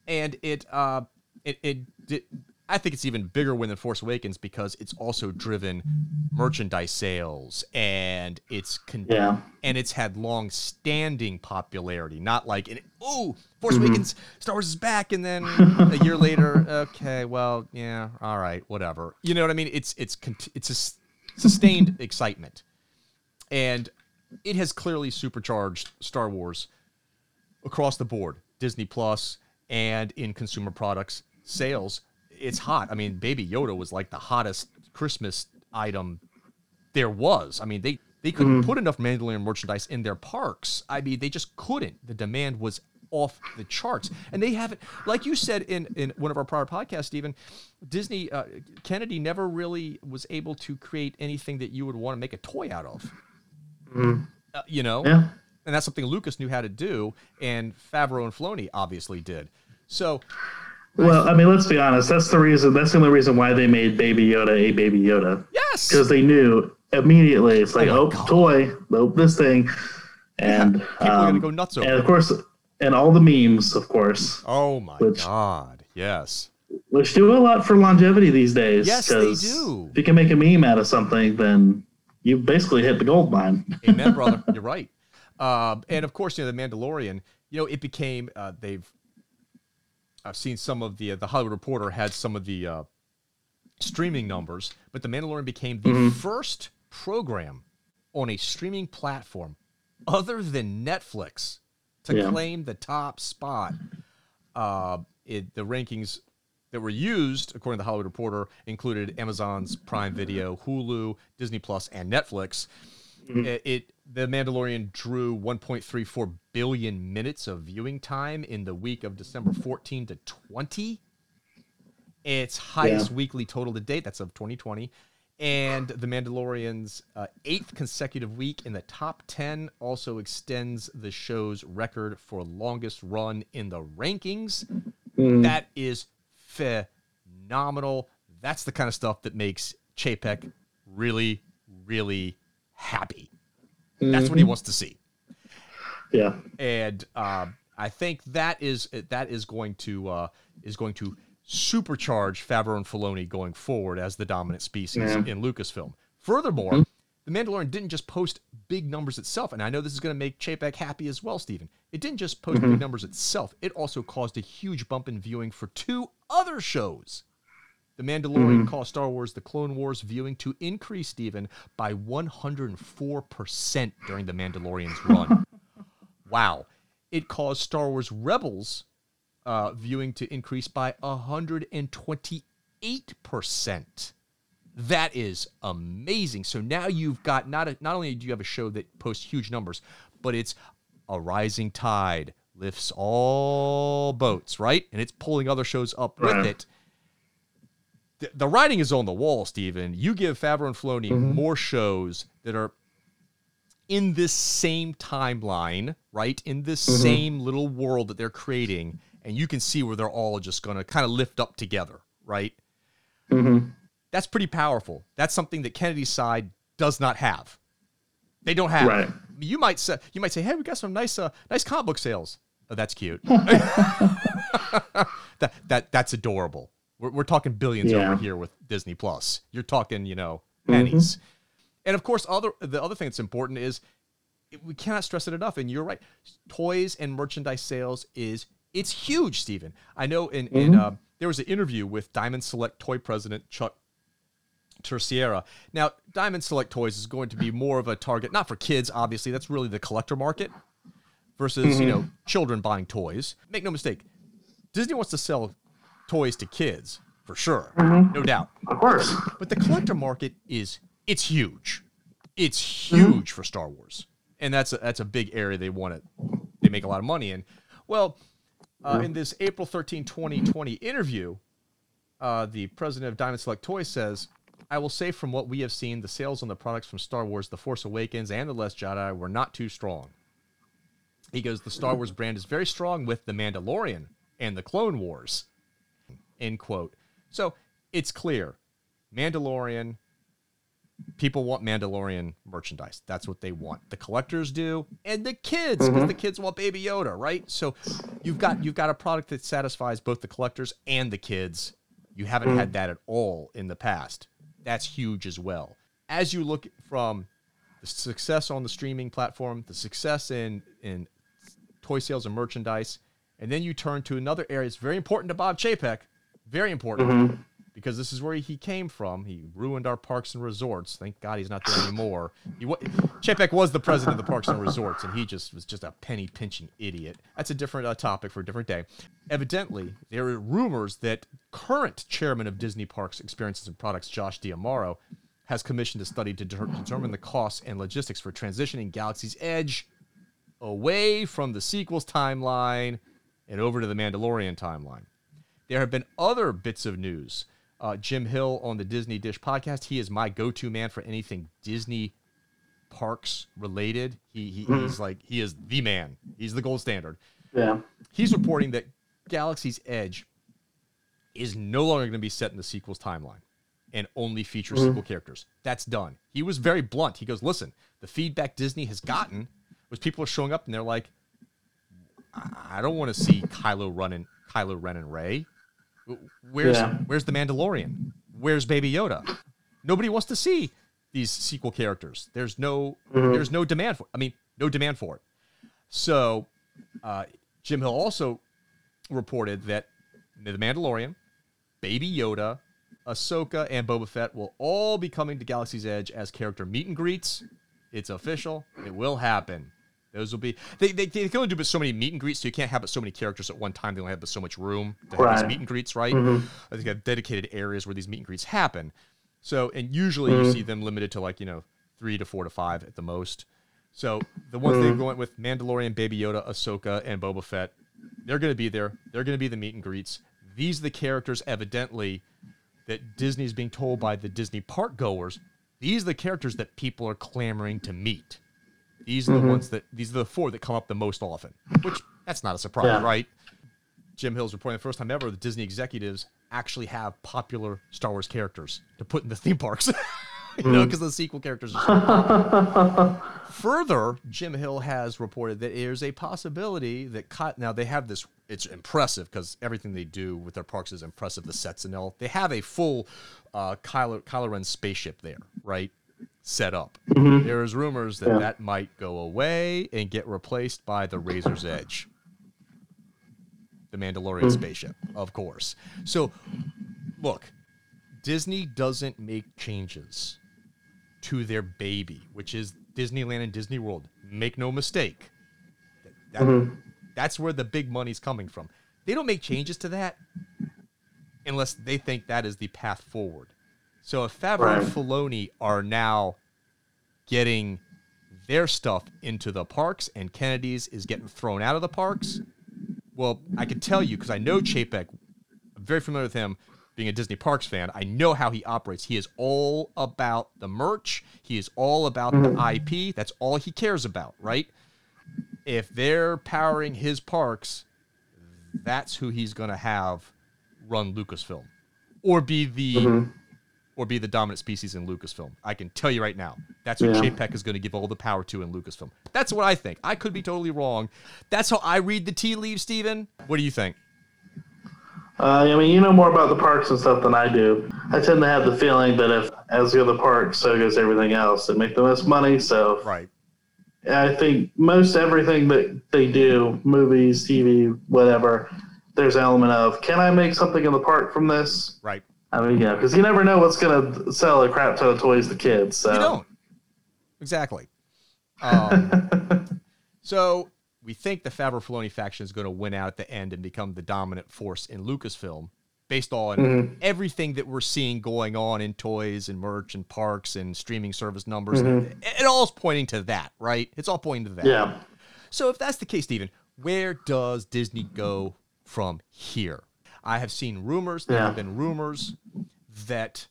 and it uh it it did I think it's even bigger win than Force Awakens because it's also driven merchandise sales and it's con- Yeah. and it's had long standing popularity, not like an, oh Force Awakens Star Wars is back and then a year later okay well yeah all right whatever. You know what I mean? It's it's it's a s- sustained excitement. And it has clearly supercharged Star Wars across the board disney plus and in consumer products sales it's hot i mean baby yoda was like the hottest christmas item there was i mean they they couldn't put enough mandalorian merchandise in their parks i mean they just couldn't the demand was off the charts. And they haven't, like you said in, in one of our prior podcasts, Stephen, Disney, uh, Kennedy never really was able to create anything that you would want to make a toy out of. Mm. Uh, you know? Yeah. And that's something Lucas knew how to do, and Favreau and Filoni obviously did. So, Well, I mean, let's be honest. That's the reason. That's the only reason why they made Baby Yoda a Baby Yoda. yes. Because they knew immediately. It's like, Oh oh, toy, oh, this thing, and People are going um, go nuts over and of course, and all the memes, of course, Oh my Which- God! Yes, which do a lot for longevity these days. Yes, they do. If you can make a meme out of something, then you basically hit the gold mine. amen, brother. You're right. Um, and of course, you know the Mandalorian. You know, it became uh, they've. I've seen some of the uh, the Hollywood Reporter had some of the uh, streaming numbers, but the Mandalorian became the first program on a streaming platform other than Netflix to Yeah. claim the top spot. Uh, it, the rankings that were used, according to the Hollywood Reporter, included Amazon's Prime Video, Hulu, Disney Plus, and Netflix. It, it the Mandalorian drew 1.34 billion minutes of viewing time in the week of December 14 to 20. Its highest Yeah. weekly total to date. That's of 2020. And The Mandalorian's uh, eighth consecutive week in the top 10 also extends the show's record for longest run in the rankings. That is phenomenal. That's the kind of stuff that makes Chapek really, really happy. That's what he wants to see Yeah. and um, I think that is that is going to uh, is going to supercharge Favreau and Filoni going forward as the dominant species Yeah. in Lucasfilm. Furthermore, The Mandalorian didn't just post big numbers itself, and I know this is going to make Chapek happy as well, Stephen. It didn't just post big numbers itself; it also caused a huge bump in viewing for two other shows. The Mandalorian caused Star Wars: The Clone Wars viewing to increase, Stephen, by 104% during the Mandalorian's run. wow. It caused Star Wars Rebels uh, viewing to increase by 128%. That is amazing. So now you've got not a, not only do you have a show that posts huge numbers, but it's a rising tide lifts all boats, right? And it's pulling other shows up with it. The, the writing is on the wall, Stephen. You give Favreau and Filoni mm-hmm. more shows that are in this same timeline, right? In this mm-hmm. same little world that they're creating, and you can see where they're all just going to kind of lift up together, right? Mm-hmm. That's pretty powerful. That's something that Kennedy's side does not have. They don't have. Right. You might say, you might say, "Hey, we got some nice, uh, nice comic book sales." Oh, that's cute. that that that's adorable. We're, we're talking billions Yeah. over here with Disney Plus. You're talking, you know, mm-hmm. pennies. And of course, other the other thing that's important is we cannot stress it enough. And you're right, toys and merchandise sales is it's huge, Stephen. I know in in uh, there was an interview with Diamond Select Toy President Chuck Terceira. Now, Diamond Select Toys is going to be more of a target, not for kids, obviously. That's really the collector market versus you mm-hmm. know children buying toys. Make no mistake, Disney wants to sell toys to kids for sure, no doubt. Of course. But the collector market is it's huge. It's huge for Star Wars. And that's a, that's a big area they want it. They make a lot of money in. Well, uh, in this April 13, 2020 interview, uh, the president of Diamond Select Toys says, I will say from what we have seen, the sales on the products from Star Wars The Force Awakens and The Last Jedi were not too strong. He goes, The Star Wars brand is very strong with The Mandalorian and The Clone Wars. End quote. So it's clear Mandalorian, people want Mandalorian merchandise. That's what they want. The collectors do, and the kids, because mm-hmm. the kids want Baby Yoda, right? So you've got you've got a product that satisfies both the collectors and the kids. You haven't had mm-hmm. that at all in the past. That's huge as well. As you look from the success on the streaming platform, the success in in toy sales and merchandise, and then you turn to another area that's very important to Bob Chapek, very important because this is where he came from. He ruined our parks and resorts. Thank God he's not there anymore. He wa- Chapek was the president of the parks and resorts, and he just was just a penny pinching idiot. That's a different uh, topic for a different day. Evidently, there are rumors that current chairman of Disney Parks Experiences and Products, Josh D'Amaro, has commissioned a study to de- determine the costs and logistics for transitioning Galaxy's Edge away from the sequels timeline and over to the Mandalorian timeline. There have been other bits of news. Uh, Jim Hill on the Disney Dish podcast, he is my go to man for anything Disney parks related. He, he mm-hmm. He's like, he is the man, he's the gold standard. Yeah. He's reporting that Galaxy's Edge is no longer going to be set in the sequels timeline and only feature mm-hmm. sequel characters. That's done. He was very blunt. He goes, "Listen, the feedback Disney has gotten was people are showing up and they're like, I don't want to see Kylo running Kylo Ren and Rey. Where's yeah. where's the Mandalorian? Where's Baby Yoda? Nobody wants to see these sequel characters. There's no mm-hmm. there's no demand for. I mean, no demand for it. So, uh, Jim Hill also reported that the Mandalorian, Baby Yoda, Ahsoka, and Boba Fett will all be coming to Galaxy's Edge as character meet and greets. It's official. It will happen. Those will be they, they, they can only do but so many meet and greets, so you can't have but so many characters at one time. They only have but so much room to have these meet and greets, right? Mm-hmm. I think have dedicated areas where these meet and greets happen. So and usually mm-hmm. you see them limited to like, you know, three to four to five at the most. So the ones mm-hmm. they went with Mandalorian, Baby Yoda, Ahsoka, and Boba Fett, they're gonna be there. They're gonna be the meet and greets. These are the characters evidently that Disney's being told by the Disney park goers, these are the characters that people are clamoring to meet. These are mm-hmm. the ones that these are the four that come up the most often. Which that's not a surprise, yeah. right? Jim Hill's reporting the first time ever the Disney executives actually have popular Star Wars characters to put in the theme parks. you know, because mm. the sequel characters are Further, Jim Hill has reported that there's a possibility that now they have this. It's impressive because everything they do with their parks is impressive. The sets and all. They have a full uh, Kylo, Kylo Ren spaceship there, right? Set up. Mm-hmm. There is rumors that yeah. that might go away and get replaced by the Razor's Edge, the Mandalorian mm-hmm. spaceship, of course. So, look, Disney doesn't make changes to their baby, which is Disneyland and Disney World. Make no mistake. That, mm-hmm. That's where the big money's coming from. They don't make changes to that unless they think that is the path forward. So if Favreau right. and Filoni are now getting their stuff into the parks and Kennedy's is getting thrown out of the parks, well, I can tell you because I know Chapek, I'm very familiar with him being a Disney Parks fan, I know how he operates. He is all about the merch. He is all about mm-hmm. the IP. That's all he cares about, right? If they're powering his parks, that's who he's going to have run Lucasfilm or be the mm-hmm. Or be the dominant species in Lucasfilm. I can tell you right now. That's what yeah. Chapek is going to give all the power to in Lucasfilm. That's what I think. I could be totally wrong. That's how I read the tea leaves, Steven. What do you think? Uh, I mean, you know more about the parks and stuff than I do. I tend to have the feeling that if as go the parks, so goes everything else. They make the most money, so right. I think most everything that they do, movies, TV, whatever, there's an element of can I make something in the park from this? Right. I mean, yeah, because you never know what's going to sell a crap ton of toys to kids. So. You don't. Exactly. Um, so we think the Favreau Filoni faction is going to win out at the end and become the dominant force in Lucasfilm based on mm-hmm. everything that we're seeing going on in toys and merch and parks and streaming service numbers. Mm-hmm. It, it all is pointing to that, right? It's all pointing to that. Yeah. So if that's the case, Stephen, where does Disney go from here? I have seen rumors. There yeah. have been rumors that,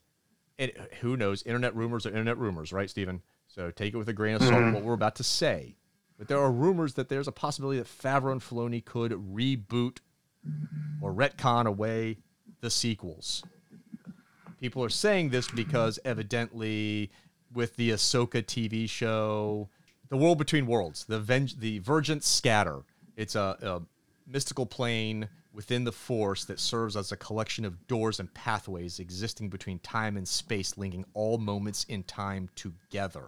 it, who knows? Internet rumors are internet rumors, right, Stephen? So take it with a grain of salt. Mm-hmm. What we're about to say but there are rumors that there's a possibility that Favreau and Filoni could reboot or retcon away the sequels. People are saying this because evidently, with the Ahsoka TV show, The World Between Worlds, the Ven- the Vergence Scatter, it's a, a mystical plane within the Force that serves as a collection of doors and pathways existing between time and space, linking all moments in time together.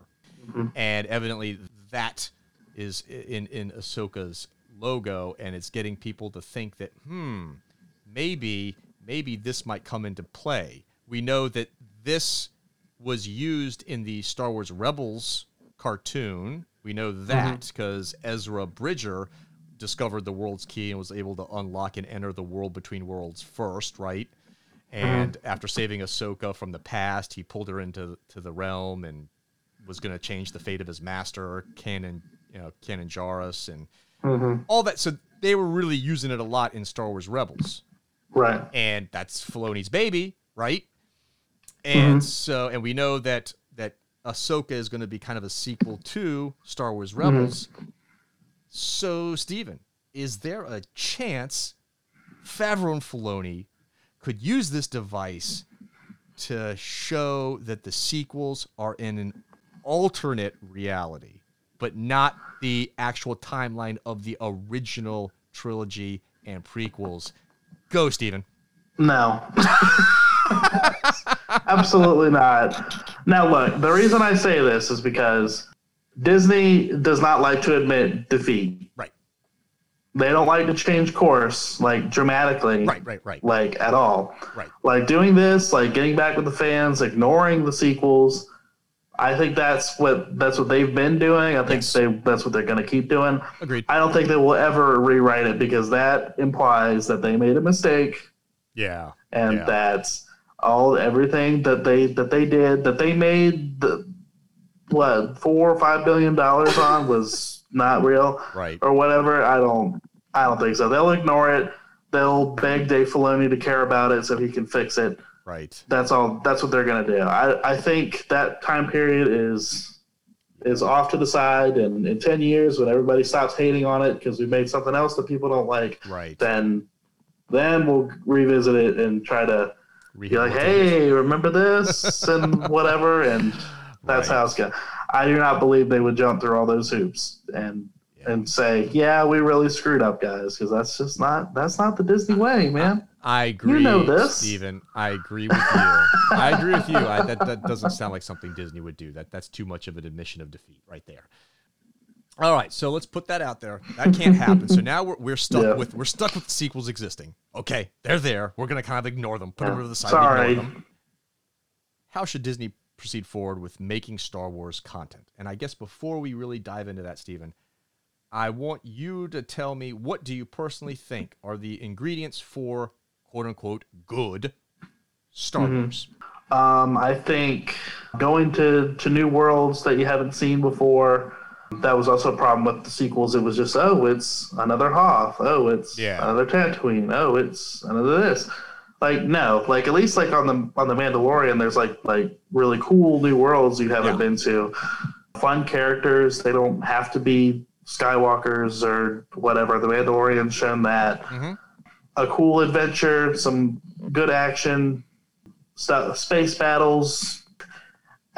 Mm-hmm. And evidently, that is in in Ahsoka's logo, and it's getting people to think that hmm, maybe maybe this might come into play. We know that this was used in the Star Wars Rebels cartoon. We know that because mm-hmm. Ezra Bridger discovered the world's key and was able to unlock and enter the world between worlds first, right? And mm-hmm. after saving Ahsoka from the past, he pulled her into to the realm and was going to change the fate of his master, Kanan you know Kanan Jarrus and hmm all that. So they were really using it a lot in Star Wars Rebels, Right. and that's Filoni's baby, right? And Mhm. so, and we know that that Ahsoka is going to be kind of a sequel to Star Wars Rebels. So, Steven, is there a chance Favreau and Filoni could use this device to show that the sequels are in an alternate reality, but not the actual timeline of the original trilogy and prequels? Go, Steven. No. Absolutely not. Now, look, the reason I say this is because Disney does not like to admit defeat. Right. They don't like to change course, like dramatically, Right, right, right, like at all. right. Like doing this, like getting back with the fans, ignoring the sequels. I think that's what that's what they've been doing. I think Yes. they that's what they're going to keep doing. Agreed. I don't think they will ever rewrite it because that implies that they made a mistake Yeah. and Yeah. that's all everything that they that they did that they made the what four or five billion dollars on was not real Right. or whatever. I don't I don't think so. They'll ignore it. They'll beg Dave Filoni to care about it so he can fix it. Right. That's all. That's what they're gonna do. I I think that time period is is off to the side, and in ten years, when everybody stops hating on it because we made something else that people don't like, Right. then then we'll revisit it and try to be like, hey, remember this and whatever, and that's Right. how it's going. I do not believe they would jump through all those hoops and Yeah. and say, yeah, we really screwed up, guys, because that's just not that's not the Disney way, man. I agree. You know this. Steven. I agree with you. I agree with you. I, that that doesn't sound like something Disney would do. That that's too much of an admission of defeat right there. All right, so let's put that out there. That can't happen. So now we're, we're stuck Yeah. with we're stuck with the sequels existing. Okay, they're there. We're gonna kind of ignore them, put them to the side, Sorry. ignore them. How should Disney proceed forward with making Star Wars content? And I guess before we really dive into that, Stephen, I want you to tell me what do you personally think are the ingredients for quote unquote good Star Mhm. Wars? Um, I think going to to new worlds that you haven't seen before. That was also a problem with the sequels. It was just, oh, it's another Hoth. Oh, it's Yeah. another Tatooine. Oh, it's another this. Like no, like at least like on the on the Mandalorian, there's like like really cool new worlds you haven't Yeah. been to. Fun characters. They don't have to be Skywalkers or whatever. The Mandalorian's shown that. Mhm. A cool adventure, some good action, stuff, space battles.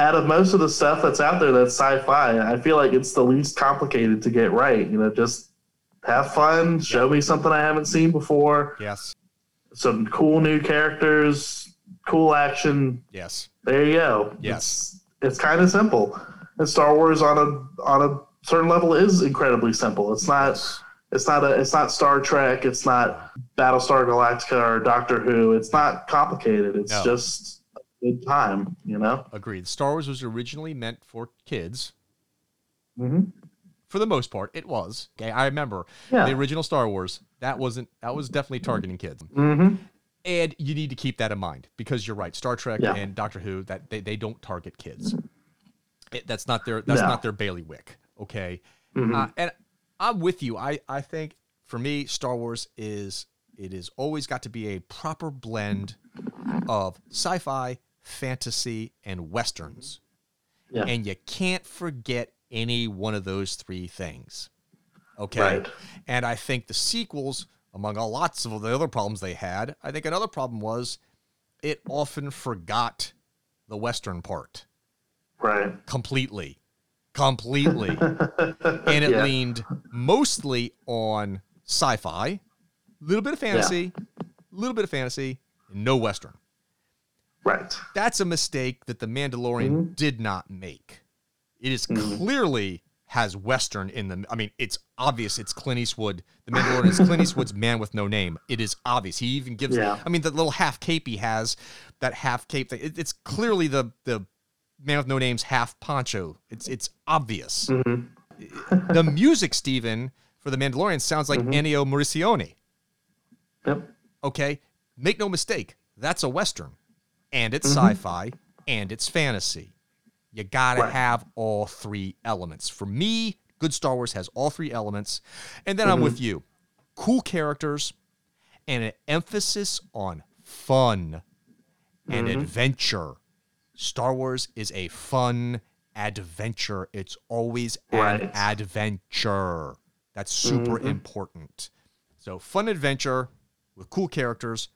Out of most of the stuff that's out there that's sci-fi, I feel like it's the least complicated to get right. You know, just have fun, show me something I haven't seen before, Yes. Some cool new characters, cool action. Yes. There you go. Yes. It's, it's kind of simple. And Star Wars on a on a certain level is incredibly simple. It's not it's not a it's not Star Trek, it's not Battlestar Galactica or Doctor Who. It's not complicated. It's No. just a good time, you know? Agreed. Star Wars was originally meant for kids. Mm-hmm. For the most part, it was. Okay, I remember Yeah. the original Star Wars. That wasn't. That was definitely targeting kids. Mm-hmm. And you need to keep that in mind because you're right. Star Trek Yeah. and Doctor Who that they, they don't target kids. It, that's not their that's No. not their bailiwick. Okay, Mhm. uh, and I'm with you. I I think for me, Star Wars is it is always got to be a proper blend of sci-fi, fantasy, and westerns, Yeah. and you can't forget any one of those three things. Okay. Right. And I think the sequels, among all lots of the other problems they had, I think another problem was it often forgot the Western part Right. completely. Completely. and it Yeah. leaned mostly on sci fi, a little bit of fantasy, a little bit of fantasy, and no Western. Right. That's a mistake that The Mandalorian Mm-hmm. did not make. It is clearly has Western in them. I mean, it's obvious it's Clint Eastwood. The Mandalorian is Clint Eastwood's man with no name. It is obvious. He even gives, Yeah. I mean, the little half cape he has, that half cape thing, it, it's clearly the, the man with no name's half poncho. It's, it's obvious. Mm-hmm. the music, Stephen, for The Mandalorian sounds like Ennio Morricone. Yep. Okay, make no mistake, that's a western, and it's Mm-hmm. sci-fi, and it's fantasy. You gotta Right. have all three elements. For me, Good Star Wars has all three elements. And then I'm with mm-hmm. you. Cool characters and an emphasis on fun and mm-hmm. adventure. Star Wars is a fun adventure. It's always an adventure. That's super mm-hmm. important. So, fun adventure with cool characters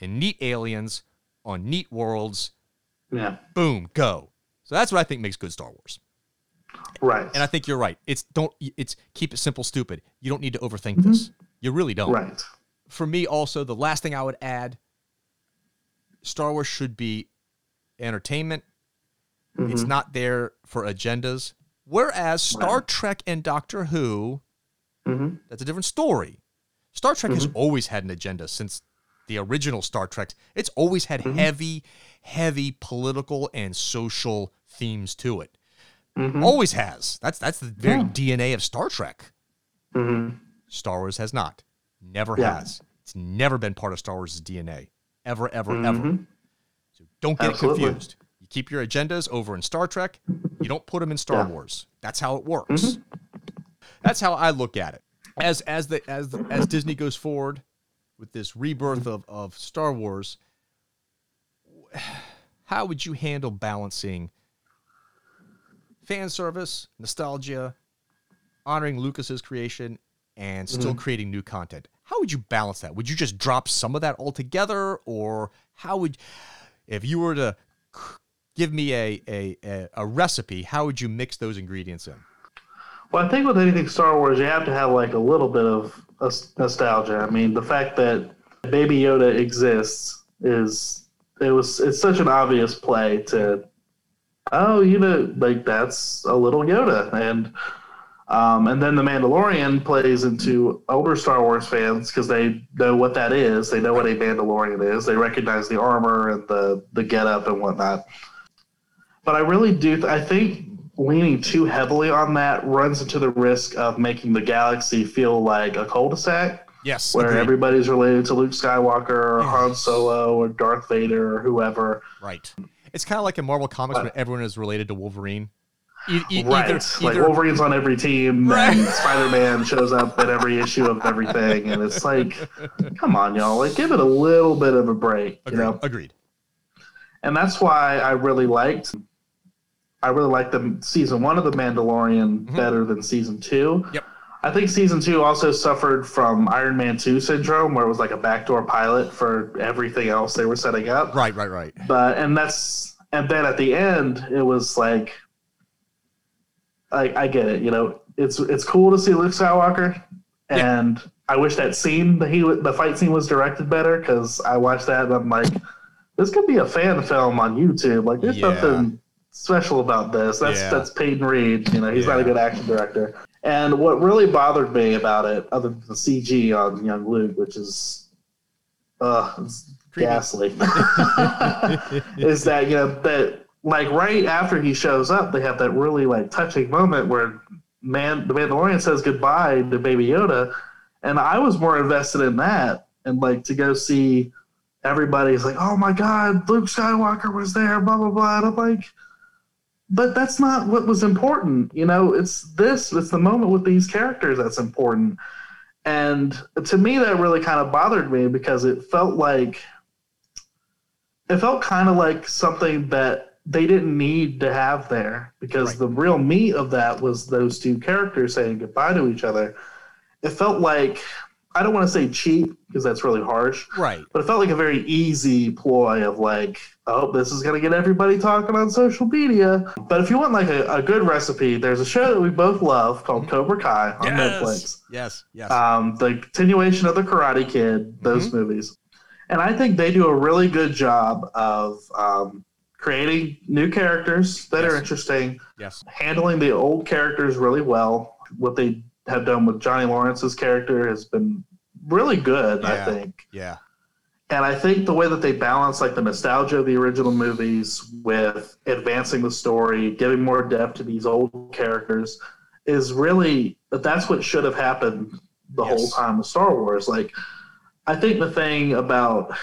and neat aliens on neat worlds. Yeah. Boom, go. So that's what I think makes good Star Wars. Right. And I think you're right. It's don't it's keep it simple stupid. You don't need to overthink this. Mm-hmm. You really don't. right. For me also, the last thing I would add Star Wars should be entertainment. It's mm-hmm. not there for agendas. Whereas Star Trek and Doctor Who, Mhm. that's a different story. Star Trek has mm-hmm. always had an agenda since the original Star Trek. It's always had mm-hmm. heavy, heavy political and social themes to it. Mm-hmm. Always has. That's that's the very DNA of Star Trek. Mhm. Star Wars has not. Never Yeah. has. It's never been part of Star Wars' DNA. Ever, ever, ever. Mm-hmm. So don't get confused. You keep your agendas over in Star Trek. You don't put them in Star Yeah. Wars. That's how it works. That's how I look at it. As as the as the, as Disney goes forward with this rebirth of, of Star Wars, how would you handle balancing fan service, nostalgia, honoring Lucas's creation, and still mm-hmm. creating new content? How would you balance that? Would you just drop some of that altogether, or how would, if you were to give me a a, a, recipe, how would you mix those ingredients in? Well, I think with anything Star Wars, you have to have like a little bit of nostalgia. I mean, the fact that Baby Yoda exists is it was it's such an obvious play to oh, you know, like that's a little Yoda, and um, and then the Mandalorian plays into older Star Wars fans because they know what that is. They know what a Mandalorian is. They recognize the armor and the the getup and whatnot. But I really do. I think leaning too heavily on that runs into the risk of making the galaxy feel like a cul-de-sac Yes, where agreed. everybody's related to Luke Skywalker or Yes. Han Solo or Darth Vader or whoever. right. It's kind of like in Marvel comics when everyone is related to Wolverine. E- e- right. Either, like either, Wolverine's on every team Right. and Spider-Man shows up in every issue of everything and it's like come on y'all like give it a little bit of a break you know agreed. and that's why I really liked I really like the season one of the Mandalorian better than season two. Mm-hmm. Yep. I think season two also suffered from Iron Man two syndrome, where it was like a backdoor pilot for everything else they were setting up. Right, right, right. But and that's and then at the end it was like, I I get it, you know, it's it's cool to see Luke Skywalker, Yeah. and I wish that scene that he the fight scene was directed better because I watched that and I'm like, this could be a fan film on YouTube. Like there's Yeah. nothing special about this. That's Yeah. that's Peyton Reed. You know, he's not a good action director. And what really bothered me about it, other than the CG on young Luke, which is uh it's ghastly, is that you know that like right after he shows up, they have that really like touching moment where man the Mandalorian says goodbye to Baby Yoda, and I was more invested in that and like to go see everybody's like, oh my god, Luke Skywalker was there, blah blah blah. And I'm like, but that's not what was important. You know, it's this, it's the moment with these characters that's important. And to me, that really kind of bothered me because it felt like it felt kind of like something that they didn't need to have there because Right. the real meat of that was those two characters saying goodbye to each other. It felt like I don't want to say cheap because that's really harsh, Right. but it felt like a very easy ploy of like, oh, this is gonna get everybody talking on social media. But if you want like a, a good recipe, there's a show that we both love called Cobra Kai on Netflix. Yes. Yes. Um, the continuation of the Karate Kid, those movies, and I think they do a really good job of um, creating new characters that are interesting, yes. handling the old characters really well. What they have done with Johnny Lawrence's character has been really good, I think. Yeah. And I think the way that they balance like the nostalgia of the original movies with advancing the story, giving more depth to these old characters is really that's what should have happened the Yes. whole time with Star Wars. Like I think the thing about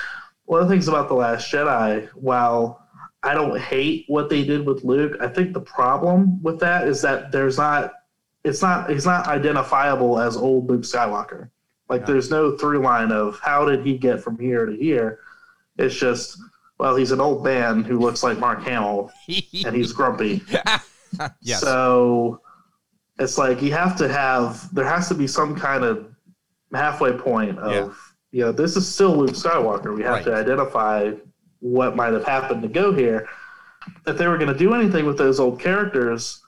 one of the things about The Last Jedi, while I don't hate what they did with Luke, I think the problem with that is that there's not it's not he's not identifiable as old Luke Skywalker. Like there's no through line of how did he get from here to here. It's just well, he's an old man who looks like Mark Hamill and he's grumpy. yes. So it's like you have to have there has to be some kind of halfway point of Yeah. you know this is still Luke Skywalker. We have Right. to identify what might have happened to go here. If they were going to do anything with those old characters,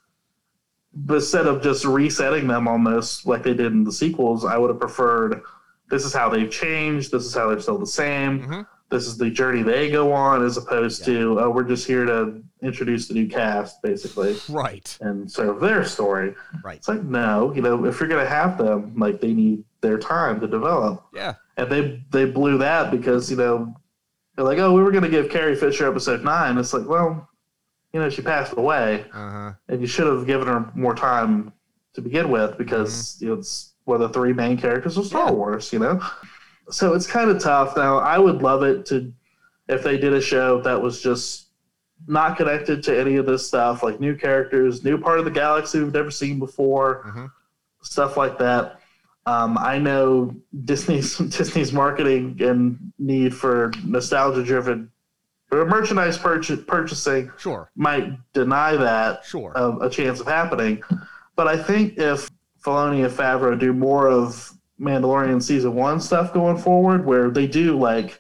but instead of just resetting them almost like they did in the sequels, I would have preferred this is how they've changed. This is how they're still the same. Mhm. This is the journey they go on, as opposed to oh, we're just here to introduce the new cast, basically right. and serve their story. Right. It's like no, you know, if you're gonna have them, like they need their time to develop, Yeah. and they they blew that because you know they're like, oh, we were gonna give Carrie Fisher episode nine. It's like, well, you know, she passed away, Uh huh. and you should have given her more time to begin with because you know, it's one of the three main characters of Star Mm-hmm. Yeah. Wars. You know, so it's kind of tough. Now, I would love it to if they did a show that was just not connected to any of this stuff, like new characters, new part of the galaxy we've never seen before, Mhm. stuff like that. Um, I know Disney's Disney's marketing and need for nostalgia-driven merchandise purchase, purchasing Sure. might deny that Sure. a, a chance of happening. But I think if Filoni and Favreau do more of Mandalorian season one stuff going forward, where they do like,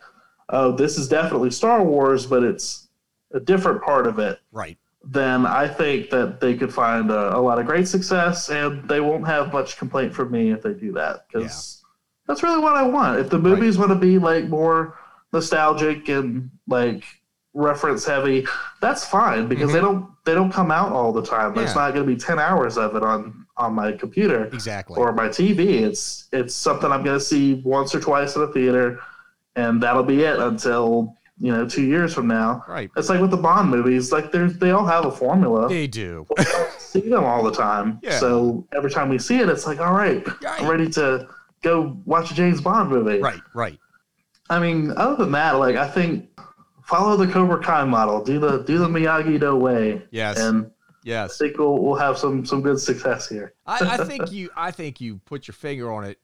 oh, this is definitely Star Wars, but it's a different part of it, right. then I think that they could find a, a lot of great success, and they won't have much complaint from me if they do that because that's really what I want. If the movies want to be like more nostalgic and like reference heavy, that's fine because they don't they don't come out all the time. There's Mm-hmm. Yeah. not going to be ten hours of it on on my computer Exactly. or my TV. It's it's something I'm going to see once or twice in a theater, and that'll be it until you know two years from now. right. It's like with the Bond movies, like there's they all have a formula. They do. We don't see them all the time. Yeah. So every time we see it, it's like, all right, I'm ready to go watch a James Bond movie. Right. Right. I mean, other than that, like I think follow the Cobra Kai model, do the do the Miyagi Do way, Yes. and I yes. think we'll, we'll have some some good success here. I, I think you. I think you put your finger on it.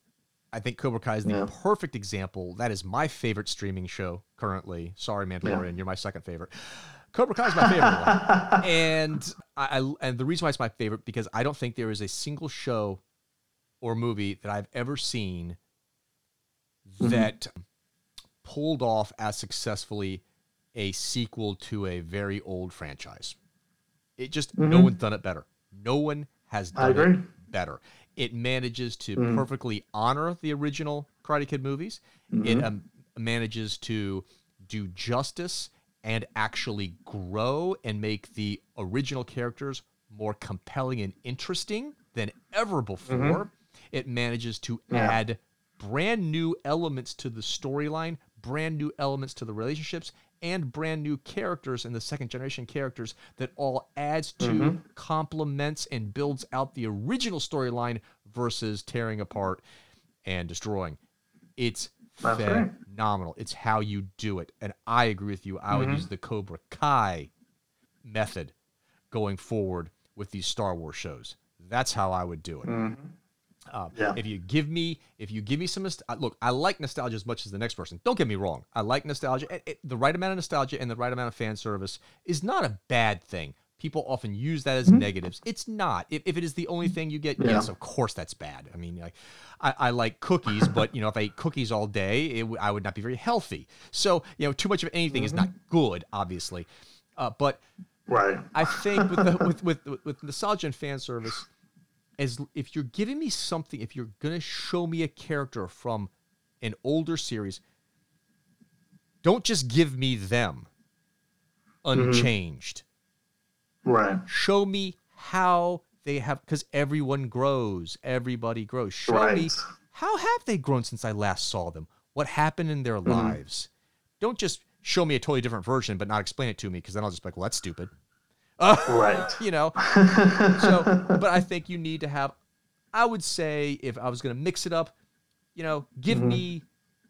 I think Cobra Kai is the Yeah. perfect example. That is my favorite streaming show currently. Sorry, Mandalorian, you're my second favorite. Cobra Kai is my favorite one, and I, I and the reason why it's my favorite because I don't think there is a single show or movie that I've ever seen mm-hmm. that pulled off as successfully a sequel to a very old franchise. It just no Mhm. one's done it better. No one has done it better. It manages to Mhm. perfectly honor the original Karate Kid movies. It um, manages to do justice and actually grow and make the original characters more compelling and interesting than ever before. It manages to Yeah. add brand new elements to the storyline, brand new elements to the relationships, and brand new characters and the second generation characters that all adds to, complements, and builds out the original storyline versus tearing apart and destroying. It's That's right. phenomenal. It's how you do it. And I agree with you. I Mm-hmm. would use the Cobra Kai method going forward with these Star Wars shows. That's how I would do it. Um, Mm-hmm. Yeah. If you give me, if you give me some, uh, look, I like nostalgia as much as the next person. Don't get me wrong. I like nostalgia. It- it- the right amount of nostalgia and the right amount of fan service is not a bad thing. People often use that as negatives. It's not. If, if it is the only thing you get, Mm-hmm. Yeah. yes, of course that's bad. I mean, like, I, I like cookies, but you know, if I ate cookies all day, it, I would not be very healthy. So, you know, too much of anything is not Mm-hmm. good, obviously. Uh, but Right. I think with, the, with with with with nostalgia and fan service, as if you're giving me something, if you're gonna show me a character from an older series, don't just give me them mm-hmm. unchanged. Right. Show me how they have, because everyone grows, everybody grows. Show me how have they grown since I last saw them. What happened in their mm-hmm. lives? Don't just show me a totally different version, but not explain it to me, because then I'll just be like, well, that's stupid. Right. you know? So but i think you need to have i would say if i was going to mix it up you know give mm-hmm. me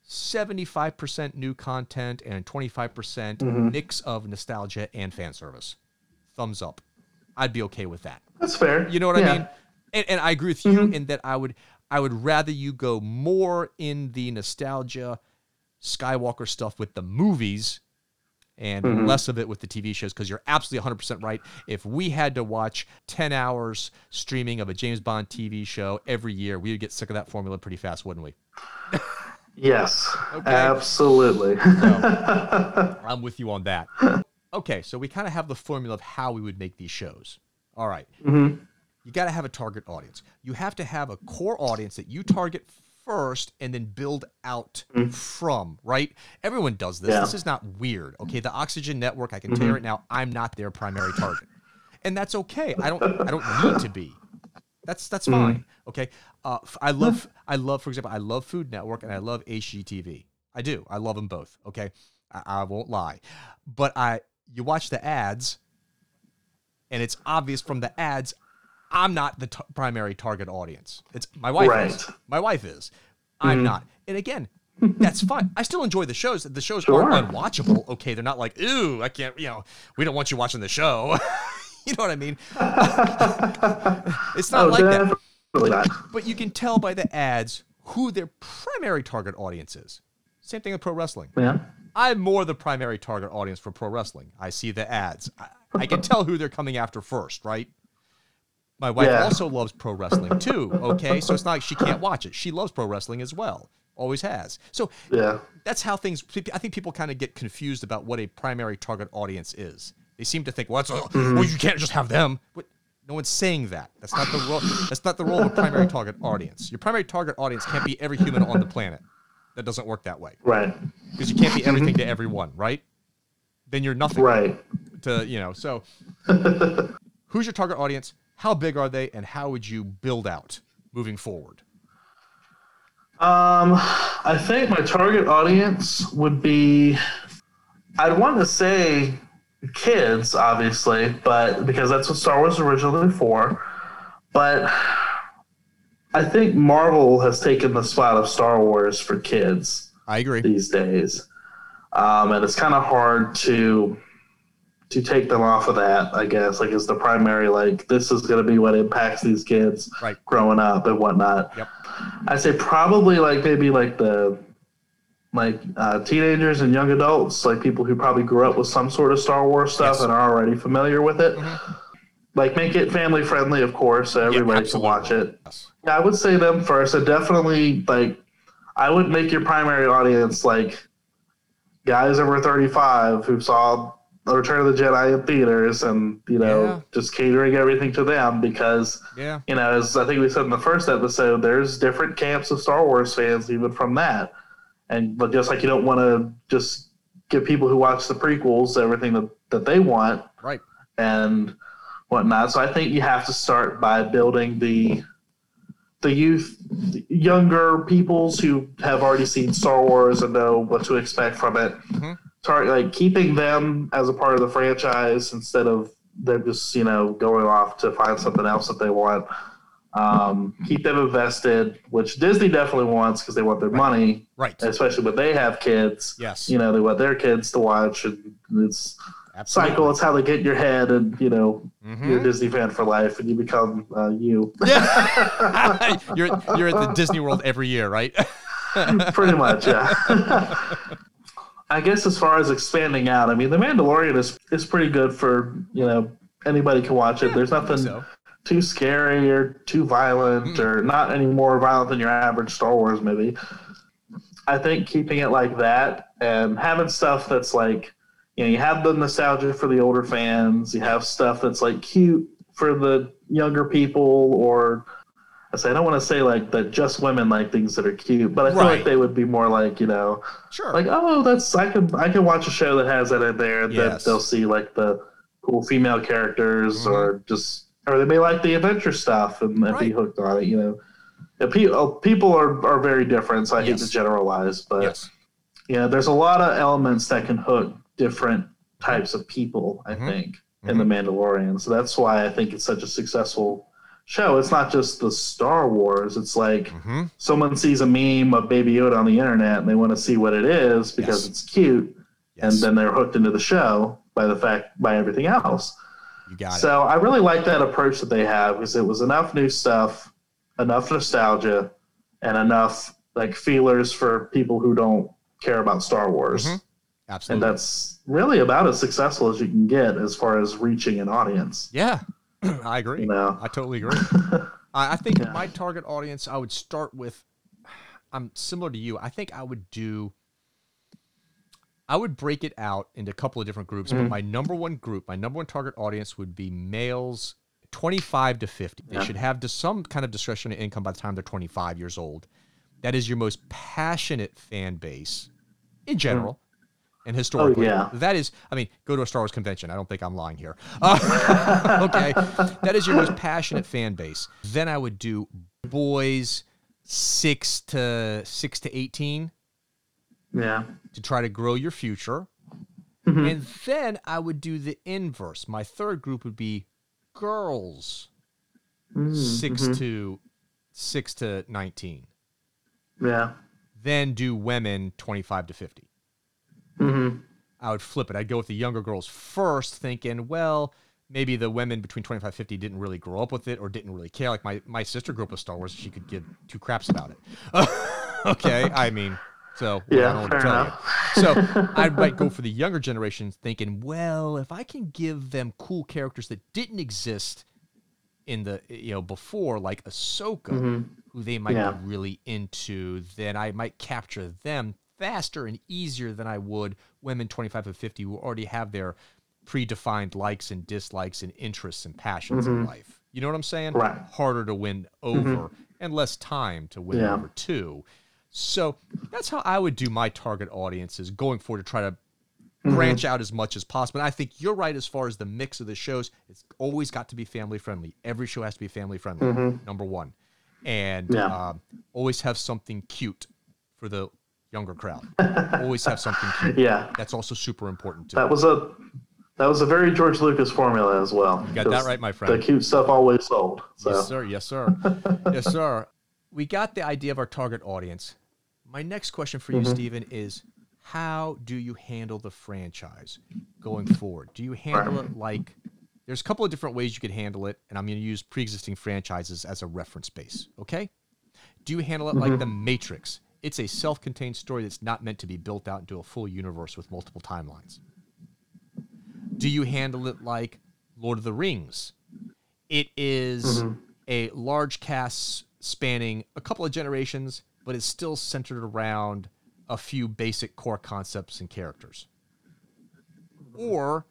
75% new content and 25% mm-hmm. mix of nostalgia and fan service. Thumbs up. I'd be okay with that. That's fair. you know what i mean? And, and I agree with you mm-hmm. in that I would I would rather you go more in the nostalgia Skywalker stuff with the movies and mm-hmm. less of it with the TV shows because you're absolutely 100% right. If we had to watch 10 hours streaming of a James Bond TV show every year, we would get sick of that formula pretty fast, wouldn't we? Yes, Okay. absolutely. I'm with you on that. Okay, so we kind of have the formula of how we would make these shows. All right. Mm-hmm. You got to have a target audience. You have to have a core audience that you target first and then build out mm-hmm. from, right? Everyone does this. Yeah. This is not weird. Okay, the Oxygen Network, I can tell you right now, I'm not their primary target. And that's okay. I don't I don't need to be. That's that's mm-hmm. fine. Okay. Uh, I love I love for example I love Food Network and I love HGTV. I do. I love them both. Okay. I, I won't lie, but I you watch the ads, and it's obvious from the ads, I'm not the t- primary target audience. It's my wife is. Right. My wife is. I'm mm-hmm. not. And again. That's fine. I still enjoy the shows. The shows Sure. aren't unwatchable. Okay, they're not like, ooh, I can't, you know, we don't want you watching the show. you know what I mean? it's not Oh, like that not. but you can tell by the ads who their primary target audience is. Same thing with pro wrestling. Yeah. I'm more the primary target audience for pro wrestling. I see the ads. I, I can tell who they're coming after first, right? My wife Yeah. also loves pro wrestling too. Okay, so it's not like she can't watch it. She loves pro wrestling as well. Always has. So Yeah. that's how things. I think people kind of get confused about what a primary target audience is. They seem to think, well, that's a, mm-hmm. well, you can't just have them. But no one's saying that. That's not the role. That's not the role of a primary target audience. Your primary target audience can't be every human on the planet. That doesn't work that way Right. because you can't be mm-hmm. everything to everyone, right? Then you're nothing Right. to you know. So, who's your target audience? How big are they, and how would you build out moving forward? Um, I think my target audience would be. I'd want to say kids, obviously, but because that's what Star Wars was originally for. But I think Marvel has taken the spot of Star Wars for kids I agree. these days, um, and it's kind of hard to to take them off of that. I guess like is the primary, like this is going to be what impacts these kids Right. growing up and whatnot. Yep. I'd say probably like maybe like the like uh, teenagers and young adults, like people who probably grew up with some sort of Star Wars stuff Yes. and are already familiar with it. Like make it family friendly, of course, so everybody can watch it. Yes. Yeah, I would say them first. I definitely like. I would make your primary audience like guys over thirty-five who saw Return of the Jedi in theaters, and you know, Yeah. just catering everything to them because Yeah. you know, as I think we said in the first episode, there's different camps of Star Wars fans even from that, and but just like you don't want to just give people who watch the prequels everything that that they want, Right. and whatnot. So I think you have to start by building the the youth, the younger peoples who have already seen Star Wars and know what to expect from it. Mhm. Start like keeping them as a part of the franchise instead of them just you know going off to find something else that they want. Um, keep them invested, which Disney definitely wants because they want their money, Right. especially when they have kids. Yes. You know, they want their kids to watch, and it's Absolutely. cycle. It's how they get in your head, and you know Mhm. you're a Disney fan for life, and you become uh, you. Yeah. you're you're at the Disney World every year, right? Pretty much, yeah. I guess as far as expanding out, I mean, The Mandalorian is is pretty good for you know anybody can watch it. There's nothing so. too scary or too violent or not any more violent than your average Star Wars movie. I think keeping it like that and having stuff that's like, you know, you have the nostalgia for the older fans, you have stuff that's like cute for the younger people, or I say I don't want to say like that just women like things that are cute, but I feel Right. like they would be more like, you know, Sure. like oh that's I can I can watch a show that has that in there Yes. that they'll see like the cool female characters Mhm. or just or they may like the adventure stuff and, and be hooked on it you know And pe- oh, people are, are very different so i hate to generalize but yes. yeah there's a lot of elements that can hook different types of people i Mhm. think in the mandalorian so that's why i think it's such a successful show it's not just the star wars it's like Mm-hmm. someone sees a meme of Baby Yoda on the internet and they want to see what it is because Yes. it's cute, Yes. and then they're hooked into the show by the fact by everything else. You got it. So I really like that approach that they have because it was enough new stuff, enough nostalgia, and enough like feelers for people who don't care about Star Wars. Mhm. And that's really about as successful as you can get as far as reaching an audience. yeah, I agree. Know? I totally agree. I I think Yeah. my target audience, I would start with. I'm similar to you. I think I would do. I would break it out into a couple of different groups, Mm-hmm. but my number one group, my number one target audience would be males 25 to 50. They should have some kind of discretionary income by the time they're 25 years old. That is your most passionate fan base in general and historically. Mm. Oh, yeah. That is, I mean, go to a Star Wars convention. I don't think I'm lying here. Uh, okay. That is your most passionate fan base. Then I would do boys 6 to 6 to 18 Yeah. to try to grow your future. Mm-hmm. And then I would do the inverse. My third group would be girls Mm, 6 mhm. to 6 to 19. Yeah. Then do women 25 to 50. Hmm I would flip it. I'd go with the younger girls first, thinking, well, maybe the women between 25 50 didn't really grow up with it or didn't really care. Like my, my sister grew up with Star Wars. She could give two craps about it. okay. I mean, so I Yeah, don't know to tell enough. you. So I might go for the younger generations thinking, well, if I can give them cool characters that didn't exist in the, you know, before, like Ahsoka, who they might Yeah. be really into, then I might capture them faster and easier than I would women 25 and 50 who already have their predefined likes and dislikes and interests and passions in mm-hmm. life. You know what I'm saying? Right. Harder to win over mm-hmm. and less time to win Yeah. over too. So that's how I would do my target audiences going forward to try to mm-hmm. branch out as much as possible. And I think you're right as far as the mix of the shows. It's always got to be family friendly. Every show has to be family friendly. Number one, and Yeah. um, always have something cute for the younger crowd. always have something cute. Yeah. That's also super important too. That was a that was a very George Lucas formula as well. You got that right, my friend. The cute stuff always sold. So Yes, sir. Yes, sir. yes, sir. We got the idea of our target audience. My next question for you, Mm-hmm. Steven, is how do you handle the franchise going forward? Do you handle it like there's a couple of different ways you could handle it, and I'm going to use pre-existing franchises as a reference base. Okay? Do you handle it like Mm-hmm. The Matrix? It's a self-contained story that's not meant to be built out into a full universe with multiple timelines. Do you handle it like Lord of the Rings? It is mm-hmm. a large cast spanning a couple of generations, but it's still centered around a few basic core concepts and characters. Or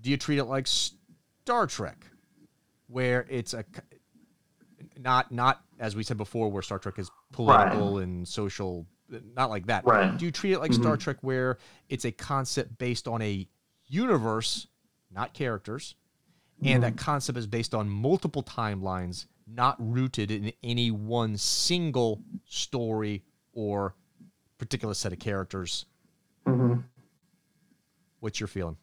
do you treat it like Star Trek, where it's a not not as we said before, where Star Trek is political and social, not like that. Right. Do you treat it like mm-hmm. Star Trek, where it's a concept based on a universe, not characters, and that mm-hmm. concept is based on multiple timelines, not rooted in any one single story or particular set of characters? Mm-hmm. What's your feeling?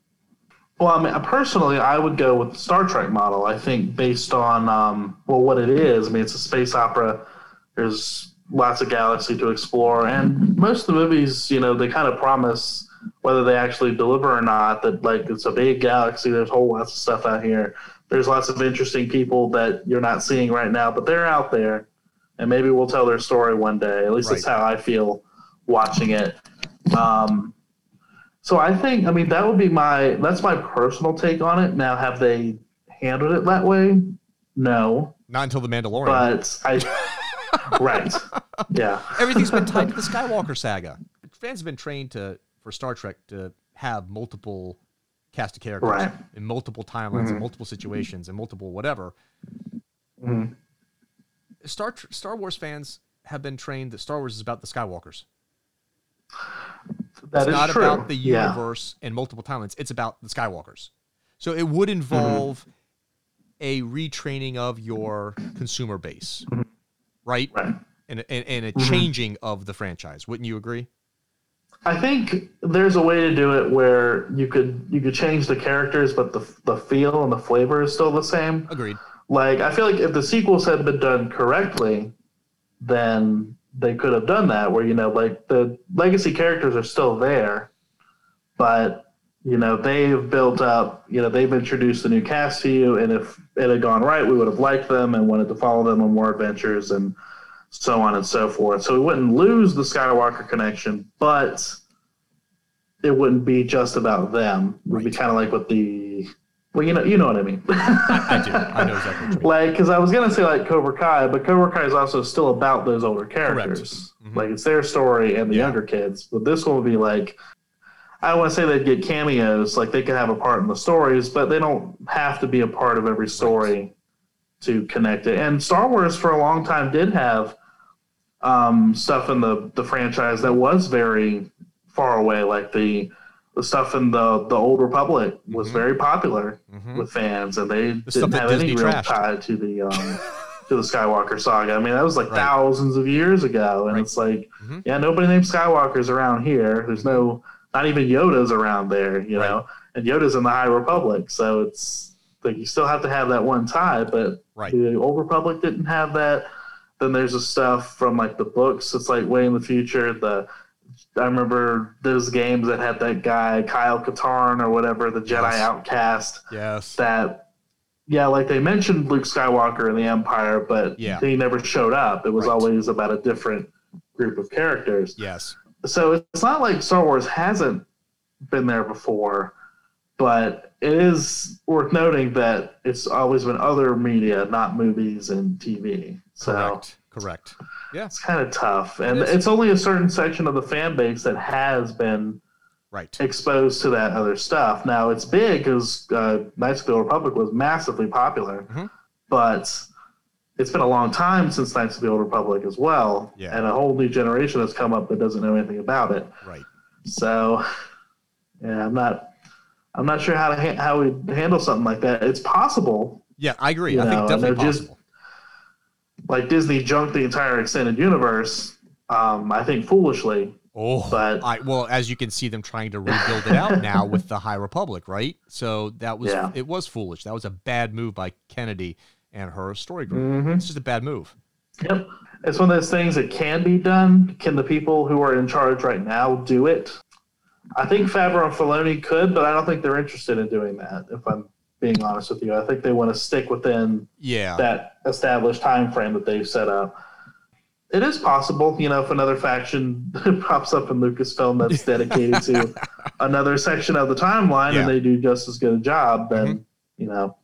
Well, I mean, personally, I would go with the Star Trek model. I think based on um, well, what it is. I mean, it's a space opera. There's lots of galaxy to explore, and most of the movies, you know, they kind of promise whether they actually deliver or not that like it's a big galaxy. There's whole lots of stuff out here. There's lots of interesting people that you're not seeing right now, but they're out there, and maybe we'll tell their story one day. At least that's how I feel watching it. Um, so I think, I mean, that would be my that's my personal take on it. Now, have they handled it that way? No, Not until the Mandalorian. but I right, yeah, Everything's been tied to the Skywalker saga. Fans have been trained to for Star Trek to have multiple cast of characters Right. in multiple timelines, in mm-hmm. multiple situations, and multiple whatever. Mhm. Star Star Wars fans have been trained that Star Wars is about the Skywalkers. that it's is not true. about the Yeah. universe and multiple timelines. It's about the Skywalkers. So it would involve mm-hmm. a retraining of your consumer base, mm-hmm. Right? Right. And, and, and a mm-hmm. changing of the franchise. Wouldn't you agree? I think there's a way to do it where you could you could change the characters, but the the feel and the flavor is still the same. Agreed. Like I feel like if the sequels had been done correctly, then they could have done that. Where you know, like the legacy characters are still there, but you know, they've built up, you know, they've introduced a new cast to you, and if it had gone right, we would have liked them and wanted to follow them on more adventures and so on and so forth. So we wouldn't lose the Skywalker connection, but it wouldn't be just about them. It would be kind of like with the, well, you know, you know what I mean. I do. I know exactly what you mean. like because I was gonna say like Cobra Kai, but Cobra Kai is also still about those older characters. Mhm. Like it's their story and the Yeah. younger kids. But this one would be like I don't want to say they'd get cameos, like they could have a part in the stories, but they don't have to be a part of every story to connect it. And Star Wars for a long time did have um, stuff in the the franchise that was very far away, like the the stuff in the the old Republic was Mhm. very popular Mhm. with fans, and they stuff didn't have any real trashed. tie to the um, to the Skywalker saga. I mean, that was like Right. thousands of years ago, and Right. it's like, Mhm. yeah, nobody named Skywalker's around here. There's no, not even Yoda's around there, you Right. know, and Yoda's in the High Republic, so it's like you still have to have that one tie, but Right. the Old Republic didn't have that. Then there's the stuff from like the books. It's like way in the future. The I remember those games that had that guy Kyle Katarn or whatever, the Jedi Yes. Outcast Yes. that yeah, like they mentioned Luke Skywalker and the Empire, but Yeah. he never showed up. It was Right. always about a different group of characters. Yes. So it's not like Star Wars hasn't been there before, but it is worth noting that it's always been other media, not movies and TV. So Correct. Correct. Yeah. it's kind of tough. And is. it's only a certain section of the fan base that has been Right. exposed to that other stuff. Now it's big because uh, Knights of the Old Republic was massively popular, Mhm. but it's been a long time since Knights of the Old Republic as well, Yeah. and a whole new generation has come up that doesn't know anything about it. Right. So, yeah, I'm not, I'm not sure how to ha- how we handle something like that. It's possible, Yeah, I agree. You I know, think definitely they're just- possible. like Disney junked the entire extended universe. Um, I think foolishly, Oh, but- I well, as you can see them trying to rebuild it out now with the High Republic, right? So that was Yeah. it was foolish. That was a bad move by Kennedy and her story group. Mhm. It's just a bad move. Yep. It's one of those things that can be done. Can the people who are in charge right now do it? I think Favreau and Filoni could, but I don't think they're interested in doing that. If I'm being honest with you, I think they want to stick within Yeah. that established time frame that they've set up. It is possible, you know, if another faction pops up in Lucasfilm that's dedicated to another section of the timeline Yeah. and they do just as good a job, then you know,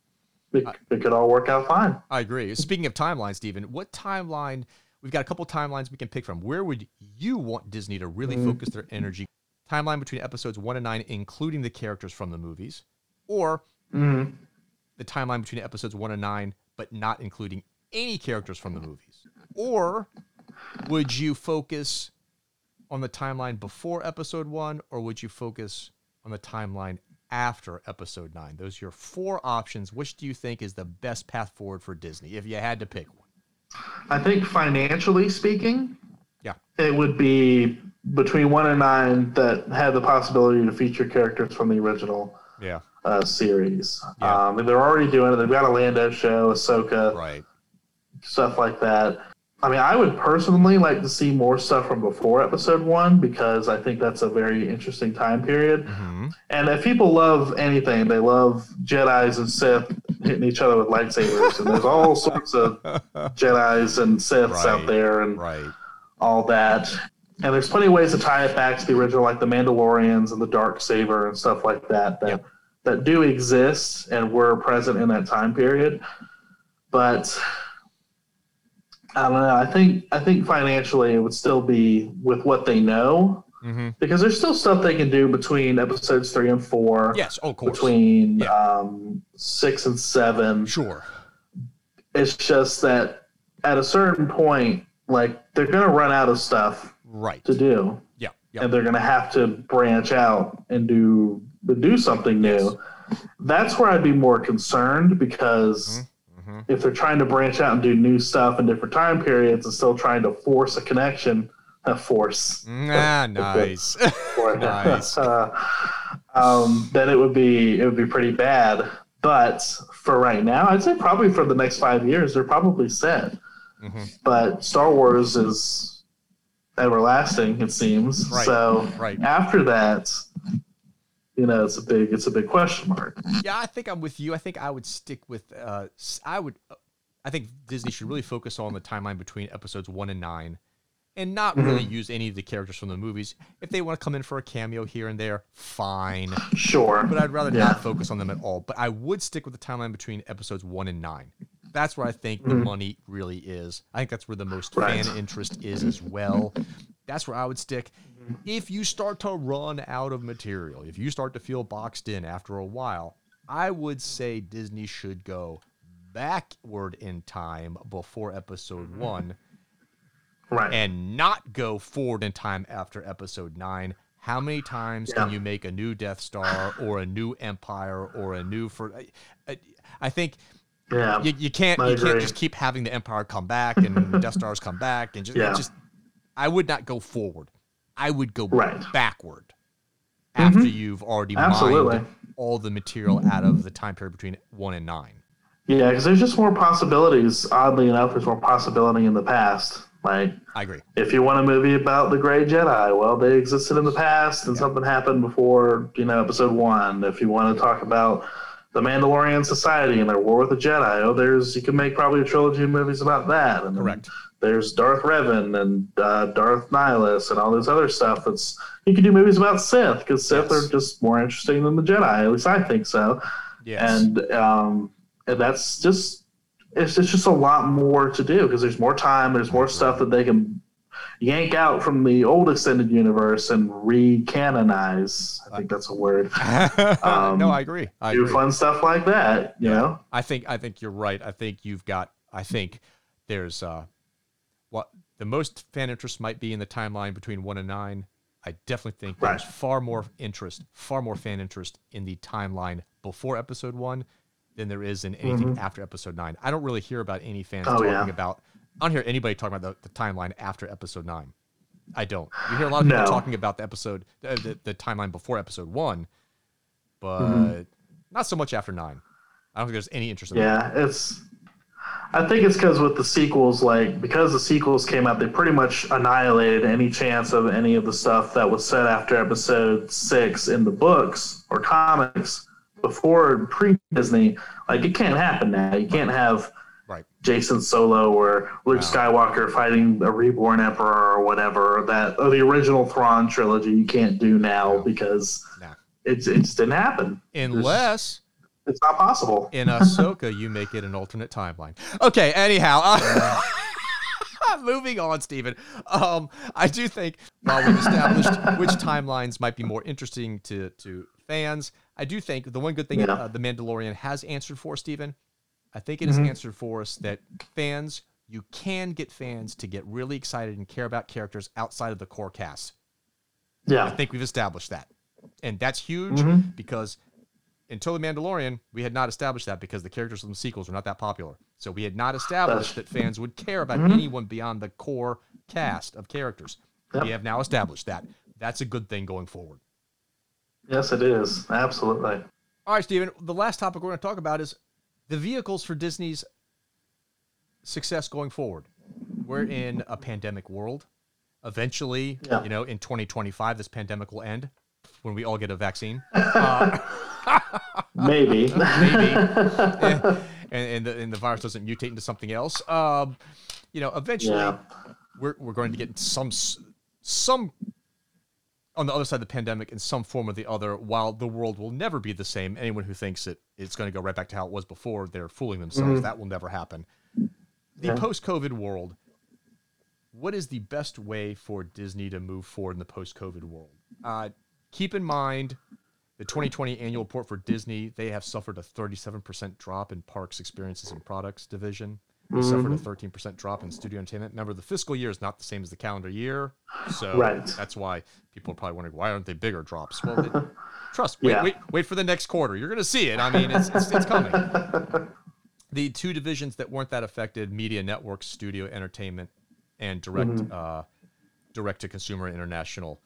it, it could all work out fine. I agree. Speaking of timelines, Steven, what timeline? We've got a couple timelines we can pick from. Where would you want Disney to really Mm. focus their energy? Timeline between episodes one and nine, including the characters from the movies, or Mhm. the timeline between episodes one and nine, but not including any characters from the movies? Or would you focus on the timeline before episode one, or would you focus on the timeline after episode nine? Those are your four options. Which do you think is the best path forward for Disney if you had to pick one? I think financially speaking, Yeah. it would be between one and nine that had the possibility to feature characters from the original Yeah. uh, series. Yeah. Um, and they're already doing it. They've got a Lando show, Ahsoka, Right. stuff like that. I mean, I would personally like to see more stuff from before episode one because I think that's a very interesting time period. hmm And if people love anything, they love Jedi's and Sith hitting each other with lightsabers. And there's all sorts of Jedi's and Siths Right. out there and Right. all that. And there's plenty of ways to tie it back to the original, like the Mandalorians and the Dark Saber and stuff like that, that Yep. that do exist and were present in that time period. But I don't know. I think I think financially it would still be with what they know hmm because there's still stuff they can do between episodes three and four. Yes. Oh, of course. Between Yeah. um, six and seven, Sure. it's just that at a certain point, like they're gonna run out of stuff Right. to do, Yeah. Yeah. and they're gonna have to branch out and do do something new. That's where I'd be more concerned because hmm if they're trying to branch out and do new stuff in different time periods and still trying to force a connection, a force. Ah, nice. Nice. uh, um, then it would be it would be pretty bad. But for right now, I'd say probably for the next five years, they're probably set. Mhm. But Star Wars is everlasting, it seems. Right, So right. after that, you know, it's a big it's a big question mark. Yeah, I think I'm with you. I think I would stick with. Uh, I would. I think Disney should really focus on the timeline between episodes one and nine, and not Mm-hmm. really use any of the characters from the movies. If they want to come in for a cameo here and there, fine. Sure, But I'd rather Yeah. not focus on them at all. But I would stick with the timeline between episodes one and nine. That's where I think the money really is. I think that's where the most Mm-hmm. Right. fan interest is as well. That's where I would stick. Mm-hmm. If you start to run out of material, if you start to feel boxed in after a while, I would say Disney should go backward in time before episode Mm-hmm. one right? and not go forward in time after episode nine. How many times can you make a new Death Star or a new Empire or a new for? I, I, think yeah, you, you can't you can't just keep having the Empire come back and Death Stars come back and just, Yeah. just I would not go forward. I would go Right. Mm-hmm. backward after you've already Absolutely. mined all the material out of the time period between one and nine. yeah, because there's just more possibilities. Oddly enough, there's more possibility in the past. Like I agree. if you want a movie about the Grey Jedi, well, they existed in the past, and something happened before you know Episode One. If you want to talk about the Mandalorian Society and their war with the Jedi, oh, there's you can make probably a trilogy of movies about that. And Correct. There's Darth Revan and uh, Darth Nihilus and all this other stuff. That's you can do movies about Sith because Sith Yes. are just more interesting than the Jedi. At least I think so Yes. and um, and that's just it's, it's just a lot more to do because there's more time there's more stuff that they can yank out from the old extended universe and re-canonize i think that's a word um, no, I agree. I do agree. fun stuff like that you know I think I think you're right. I think you've got I think there's uh the most fan interest might be in the timeline between 1 and 9. I definitely think there's far more interest, far more fan interest in the timeline before episode 1 than there is in anything after episode 9. I don't really hear about any fans Mm-hmm. Oh, talking yeah. about I don't hear anybody talking about the, the timeline after episode 9. I don't. You hear a lot of people talking about the episode uh, the, the timeline before episode 1, but Mm-hmm. not so much after 9. I don't think there's any interest in yeah it's i think it's because with the sequels like because the sequels came out they pretty much annihilated any chance of any of the stuff that was said after episode six in the books or comics before pre Disney. Like it can't happen now. You can't have Right. Jacen Solo or Luke Wow. Skywalker fighting a reborn emperor or whatever that or the original Thrawn trilogy. You can't do now because Nah. it's it just didn't happen. Unless It's not possible. in Ahsoka you make it an alternate timeline. Okay, anyhow. uh, moving on, Steven. Um, I do think while we've established which timelines might be more interesting to, to fans, I do think the one good thing Yeah. uh, The Mandalorian has answered for, Steven, I think it has answered for us that fans, you can get fans to get really excited and care about characters outside of the core cast. Yeah, I think we've established that. And that's huge Mm-hmm. because until The Mandalorian, we had not established that because the characters from the sequels were not that popular. So we had not established that fans would care about anyone beyond the core cast of characters. Mm-hmm. Yep. We have now established that. That's a good thing going forward. Yes, it is. Absolutely. All right, Steven. the last topic we're going to talk about is the vehicles for Disney's success going forward. We're in a pandemic world. Eventually, Yeah. you know, in 2025, this pandemic will end when we all get a vaccine. Uh, Maybe. maybe, and, and, the, and the virus doesn't mutate into something else. Um, you know, eventually, Yeah. we're, we're going to get some some on the other side of the pandemic in some form or the other. While the world will never be the same, anyone who thinks that it's going to go right back to how it was before, they're fooling themselves. That will never happen. The Yeah. post-COVID world. What is the best way for Disney to move forward in the post-COVID world? Uh, keep in mind the 2020 annual report for Disney, they have suffered a 37% drop in parks, experiences, and products division. They suffered a 13% drop in studio entertainment. Remember, the fiscal year is not the same as the calendar year. So Right. that's why people are probably wondering, why aren't they bigger drops? Well, they- trust, wait, Yeah. wait, wait for the next quarter. You're going to see it. I mean, it's, it's, it's coming. the two divisions that weren't that affected, media networks, studio entertainment, and direct uh, direct to consumer international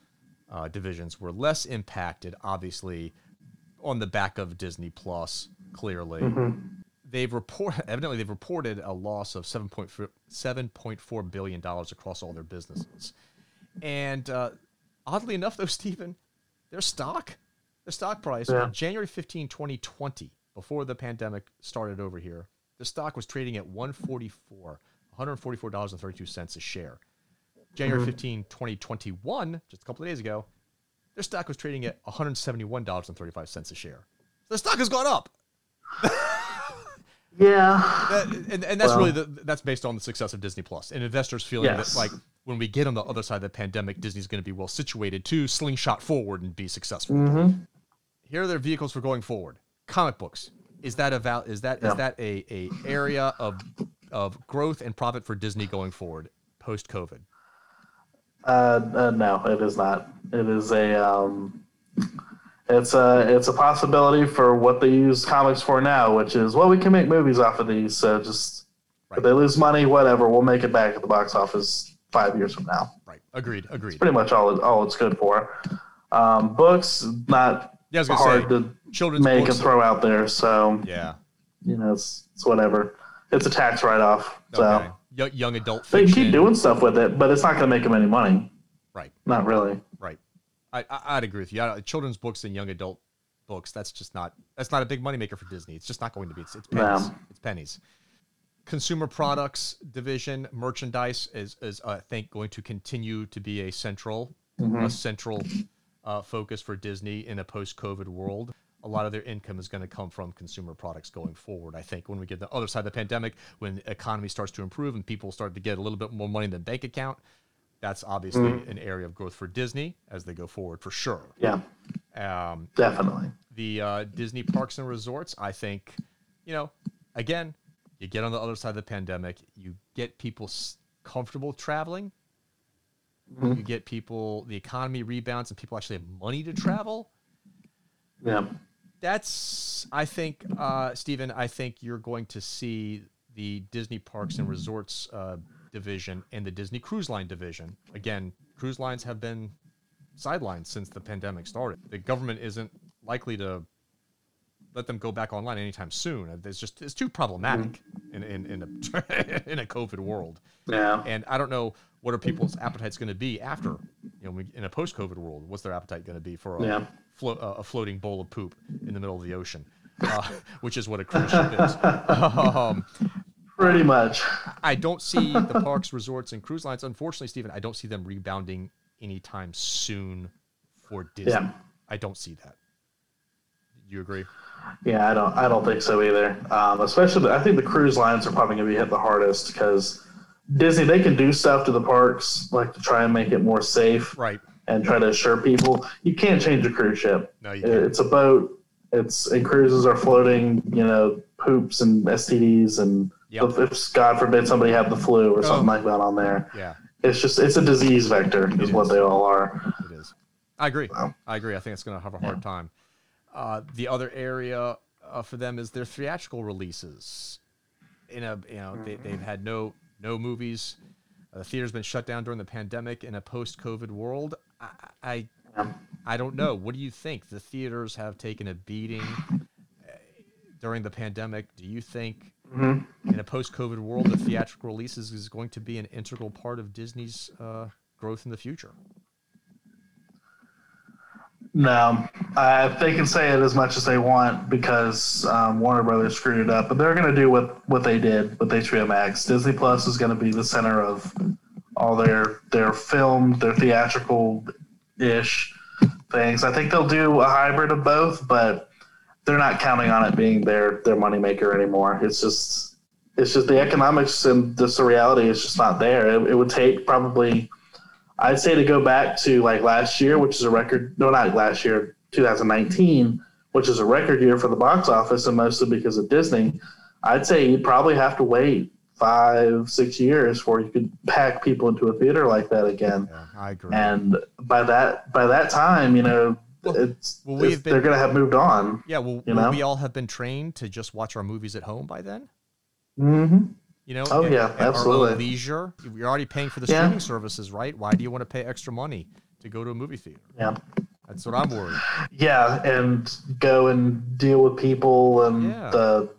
uh, divisions were less impacted, obviously, on the back of Disney Plus. Clearly, they've report evidently they've reported a loss of seven point seven point four billion dollars across all their businesses, and uh, oddly enough, though, Steven, their stock their stock price Yeah. on January 15, 2020, before the pandemic started over here, the stock was trading at 144, $144.32 a share. January 15, 2021, just a couple of days ago, their stock was trading at $171.35 a share. The stock has gone up. Yeah. That- and, and that's Well- really the, that's based on the success of Disney Plus. And investors feeling Yes. that like when we get on the other side of the pandemic, Disney's going to be well situated to slingshot forward and be successful. Mm-hmm. Here are their vehicles for going forward. Comic books is that a val- is that is Yeah. that a, a area of of growth and profit for Disney going forward post COVID? Uh, uh, no, it is not. It is a um, it's a it's a possibility for what they use comics for now, which is well, we can make movies off of these. So just Right. if they lose money, whatever, we'll make it back at the box office five years from now. Right. Agreed. Agreed. It's Pretty much all it, all it's good for. Um, books not Yeah, I was gonna hard say to children's make books. and throw out there. So yeah. you know, it's it's whatever. It's a tax write off. So Okay. Young, young adult they fiction. can keep doing stuff with it, but it's not going to make them any money. Right. Not really. Right. I, I I'd agree with you. Children's books and young adult books. That's just not. That's not a big moneymaker for Disney. It's just not going to be. It's, it's pennies. No. It's pennies. Consumer products division merchandise is is I think going to continue to be a central a central uh, focus for Disney in a post COVID world. A lot of their income is going to come from consumer products going forward. I think when we get the other side of the pandemic, when the economy starts to improve and people start to get a little bit more money in the bank account, that's obviously an area of growth for Disney as they go forward for sure. Yeah, Um, definitely. the uh, Disney parks and resorts, I think, you know, again, you get on the other side of the pandemic, you get people s- comfortable traveling, you get people, the economy rebounds, and people actually have money to travel. Yeah. That's, I think, uh, Steven, I think you're going to see the Disney parks and resorts uh, division and the Disney cruise line division. Again, cruise lines have been sidelined since the pandemic started. The government isn't likely to let them go back online anytime soon. It's just it's too problematic in in in a, in a COVID world. Yeah. And I don't know what are people's appetites going to be after, you know, in a post-COVID world. What's their appetite going to be for a, Yeah. Flo- uh, a floating bowl of poop in the middle of the ocean, uh, which is what a cruise ship is. Um, Pretty much. I don't see the parks, resorts, and cruise lines. Unfortunately, Steven, I don't see them rebounding anytime soon for Disney. Yeah. I don't see that. You agree? Yeah, I don't. I don't think so either. Um, especially, the, I think the cruise lines are probably going to be hit the hardest because Disney they can do stuff to the parks like to try and make it more safe Right. And try to assure people. You can't change a cruise ship. No, you can't. It's a boat. It's and cruises are floating. You know, poops and STDs and Yep. Oh. if, if God forbid somebody had the flu or something like that on there. Yeah, It's just it's a disease vector is what they all are. it is. I agree. Wow. I agree. I think it's going to have a hard time. Uh, the other area uh, for them is their theatrical releases. In a you know they, they've had no no movies. Uh, the theater's been shut down during the pandemic in a post-COVID world. I, I I don't know. What do you think? The theaters have taken a beating uh, during the pandemic. Do you think Mm-hmm. in a post-COVID world, the theatrical releases is going to be an integral part of Disney's uh, growth in the future? No, uh, they can say it as much as they want because um, Warner Brothers screwed it up, but they're going to do what, what they did with HBO Max. Disney Plus is going to be the center of all their their film, their theatrical ish things. I think they'll do a hybrid of both, but they're not counting on it being their their moneymaker anymore. It's just it's just the economics and just the reality is just not there. It, it would take probably I'd say to go back to like last year, which is a record. No, not last year, 2019, which is a record year for the box office, and mostly because of Disney. I'd say you'd probably have to wait five, six years before you could pack people into a theater like that again. Yeah, I agree. And by that by that time, you know, it's, well, we've been- they're going to have moved on. yeah, well, you know? we all have been trained to just watch our movies at home by then? hmm You know, Oh, yeah, absolutely. leisure. You're already paying for the Yeah. streaming services, right? Why do you want to pay extra money to go to a movie theater? Yeah. That's what I'm worried. yeah and go and deal with people and Yeah. the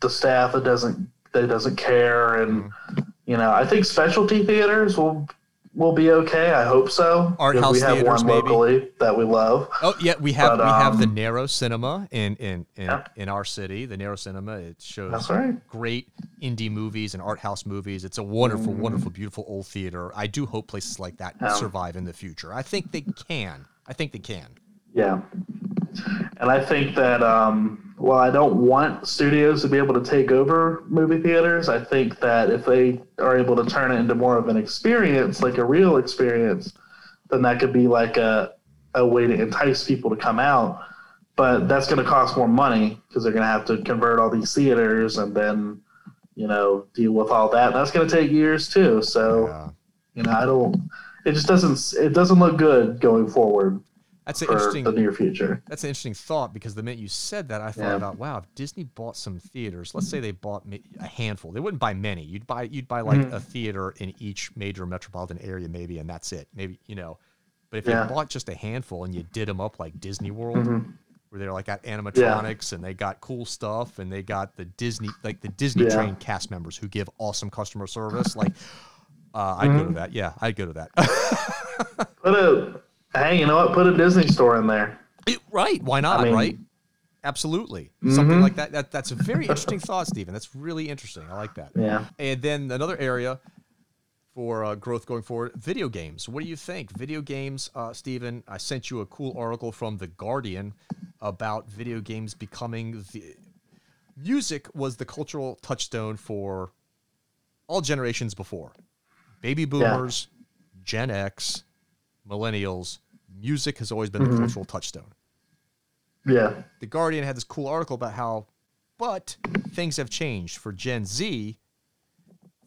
the staff that doesn't that doesn't care and Mm-hmm. you know i think specialty theaters will will be okay. I hope so. Art house we have theaters, one maybe? locally that we love. Oh yeah, we have But, we have the um, Narrow Cinema in in in, Yeah. in our city. The Narrow Cinema it shows right. great indie movies and art house movies. It's a wonderful, Mm. wonderful, beautiful old theater. I do hope places like that Yeah. survive in the future. I think they can. I think they can. Yeah. And I think that um, while I don't want studios to be able to take over movie theaters, I think that if they are able to turn it into more of an experience, like a real experience, then that could be like a, a way to entice people to come out. But that's going to cost more money because they're going to have to convert all these theaters and then, you know, deal with all that. And That's going to take years too. So, Yeah. you know, I don't. It just doesn't. It doesn't look good going forward That's an interesting. the near future. That's an interesting thought because the minute you said that, I thought Yeah. about wow, if Disney bought some theaters. Let's say they bought a handful. They wouldn't buy many. You'd buy you'd buy like Mm-hmm. a theater in each major metropolitan area, maybe, and that's it. Maybe you know. But if Yeah. Mm-hmm. you bought just a handful and you did them up like Disney World, where they're like got animatronics and they got cool stuff and they got the Disney like the Disney Yeah. trained cast members who give awesome customer service, like. Uh, I'd go Mm-hmm. to that. Yeah, I'd go to that. Put a hey, you know what? Put a Disney store in there. It- right. Why not? mean- right. Absolutely. Something like that. That that's a very interesting thought, Steven. That's really interesting. I like that. Yeah. And then another area for uh, growth going forward: video games. What do you think? Video games, uh, Steven. I sent you a cool article from the Guardian about video games becoming the music was the cultural touchstone for all generations before. Baby boomers, Gen X, millennials. Music has always been the cultural touchstone. Yeah. The Guardian had this cool article about how, but things have changed for Gen Z.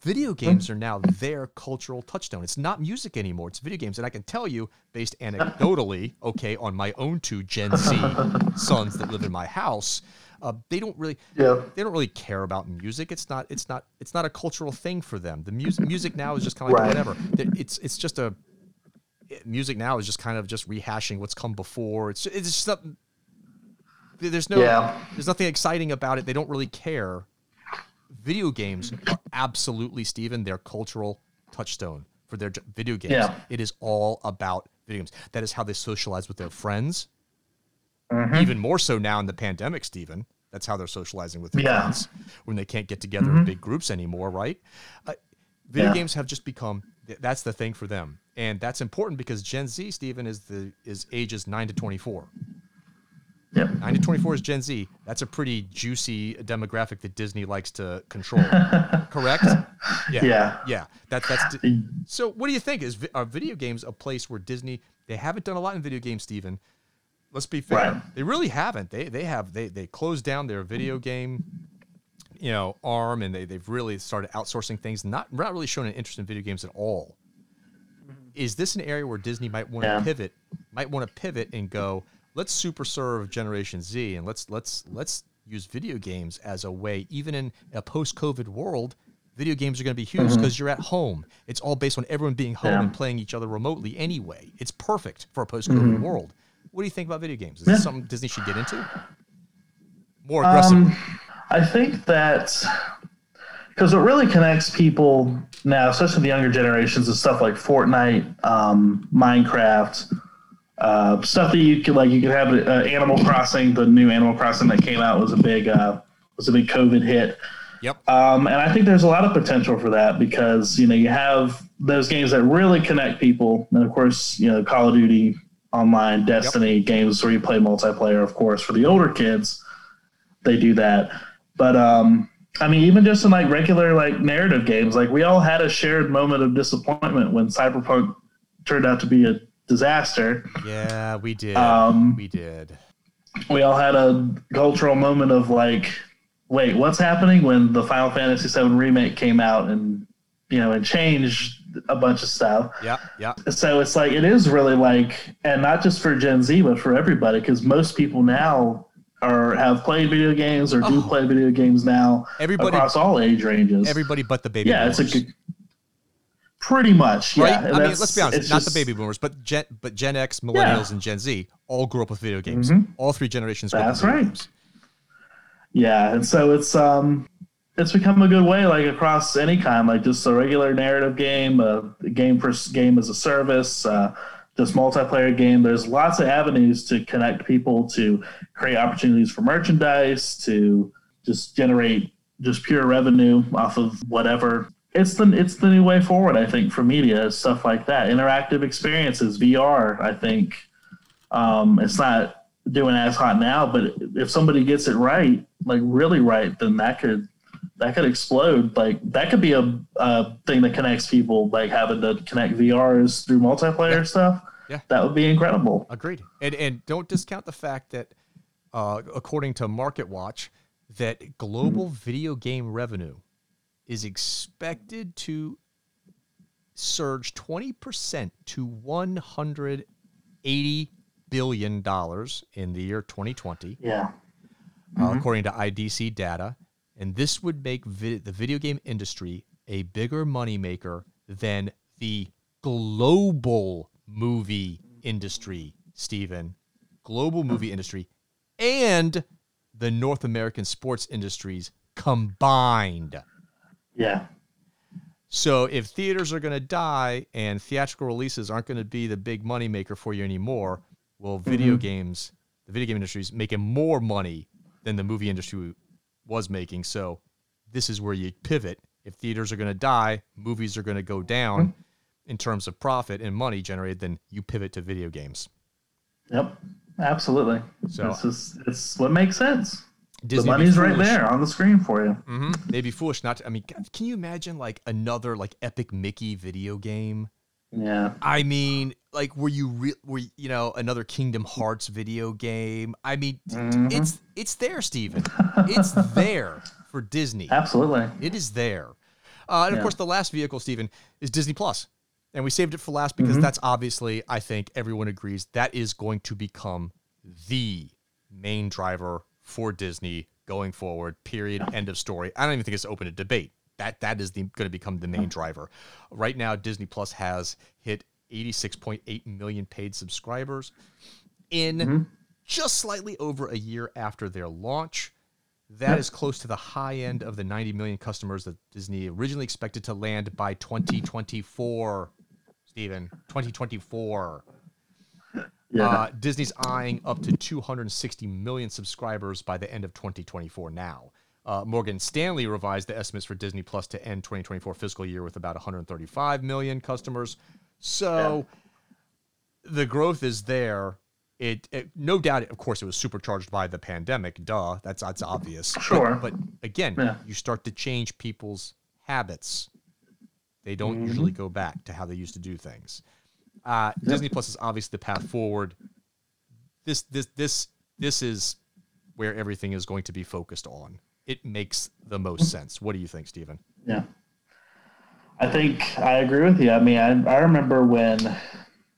Video games are now their cultural touchstone. It's not music anymore. It's video games, and I can tell you, based anecdotally, okay, on my own two Gen Z sons that live in my house, uh, they don't really, Yeah. they don't really care about music. It's not, it's not, it's not a cultural thing for them. The music, music now is just kind of like Right. whatever. It's, it's just a, music now is just kind of just rehashing what's come before. It's, it's just not, there's no Yeah. there's nothing exciting about it. They don't really care. Video games are absolutely, Steven, their cultural touchstone for their video games. Yeah. It is all about video games. That is how they socialize with their friends. Mm-hmm. Even more so now in the pandemic, Steven. That's how they're socializing with their Yeah. Mm-hmm. friends when they can't get together in big groups anymore, right? Uh, video Yeah. games have just become that's the thing for them, and that's important because Gen Z, Steven, is the is ages nine to twenty four. Yep. 9 to 24 is Gen Z. That's a pretty juicy demographic that Disney likes to control. Correct? Yeah. Yeah. Yeah. That, that's so. What do you think? Is are video games a place where Disney? They haven't done a lot in video games, Steven? Let's be fair. Right. They really haven't. They they have they they closed down their video game, you know, arm, and they they've really started outsourcing things. Not not really showing an interest in video games at all. Mm-hmm. Is this an area where Disney might want to Yeah. pivot? Might want to pivot and go. Let's super serve Generation Z, and let's let's let's use video games as a way, even in a post-COVID world. Video games are going to be huge mm-hmm. because you're at home. It's all based on everyone being home Yeah. and playing each other remotely anyway. It's perfect for a post-COVID mm-hmm. world. What do you think about video games? Is this something Disney should get into? More aggressive. Um, I think that because what really connects people now, especially the younger generations, is stuff like Fortnite, um, Minecraft, uh, stuff that you could like. You could have uh, Animal Crossing. The new Animal Crossing that came out was a big uh, was a big COVID hit. yep. Um, and I think there's a lot of potential for that because you know you have those games that really connect people, and of course you know Call of Duty online, Destiny games where you play multiplayer. Of course, for the older kids, they do that. But um, I mean, even just in like regular like narrative games, like we all had a shared moment of disappointment when Cyberpunk turned out to be a disaster. yeah, we did. Um, we did. we all had a cultural moment of like, wait, what's happening when the Final Fantasy VII remake came out and you know and changed a bunch of stuff. Yeah, yeah. So it's like it is really like, and not just for Gen Z, but for everybody, because most people now are have played video games or do Oh. play video games now Everybody- across all age ranges. Everybody but the baby yeah, boomers. it's a good, pretty much right? yeah. I mean, let's be honest, not just- the baby boomers, but Gen, but Gen X, millennials, and Gen Z all grew up with video games. All three generations grew Mm-hmm. That's right. games. Yeah, and so it's um it's become a good way, like across any kind, like just a regular narrative game, a game for game as a service, uh, just multiplayer game. There's lots of avenues to connect people, to create opportunities for merchandise, to just generate just pure revenue off of whatever. It's the it's the new way forward, I think, for media stuff like that. Interactive experiences, VR. I think um, it's not doing as hot now, but if somebody gets it right, like really right, then that could that could explode. Like that could be a, a thing that connects people, like having to connect VRs through multiplayer Yeah. stuff. Yeah. that would be incredible. Agreed. And and don't discount the fact that, uh, according to Market Watch, that global video game revenue is expected to surge twenty percent to one hundred eighty billion dollars in the year twenty twenty. Yeah, uh, according to IDC data. And this would make vi- the video game industry a bigger moneymaker than the global movie industry, Steven. Global movie industry and the North American sports industries combined. yeah, So if theaters are going to die and theatrical releases aren't going to be the big money maker for you anymore, well, mm-hmm. video games, the video game industry is making more money than the movie industry was making. So this is where you pivot. If theaters are going to die, movies are going to go down mm-hmm. In terms of profit and money generated, then you pivot to video games. yep, absolutely. So- this is it's what makes sense. Disney the money's right there on the screen for you. hmm They'd be foolish not to. I mean, can you imagine like another like epic Mickey video game? Yeah, I mean, like, were you re- were you, know another Kingdom Hearts video game? I mean, Mhm. it's it's there, Steven. It's there for Disney. absolutely. It is there. Uh, and of course, the last vehicle, Steven, is Disney Plus, and we saved it for last because Mhm. that's obviously, I think, everyone agrees that is going to become the main driver for Disney going forward. Period. End of story. I don't even think it's open to debate. That that is the, going to become the main driver. Right now, Disney Plus has hit 86.8 million paid subscribers in Mhm. just slightly over a year after their launch. That is close to the high end of the 90 million customers that Disney originally expected to land by 2024. Steven, 2024. Yeah, Uh, Disney's eyeing up to 260 million subscribers by the end of 2024 now. Uh, Morgan Stanley revised the estimates for Disney Plus to end 2024 fiscal year with about 135 million customers. So the growth is there. It, it no doubt, of course, it was supercharged by the pandemic. Duh, that's that's obvious. But- Sure. but, again, Yeah. you start to change people's habits. They don't Mm-hmm. usually go back to how they used to do things. Uh, Disney Plus is obviously the path forward. This this this this is where everything is going to be focused on. It makes the most sense. What do you think, Steven? Yeah. I think I agree with you. I mean, I, I remember when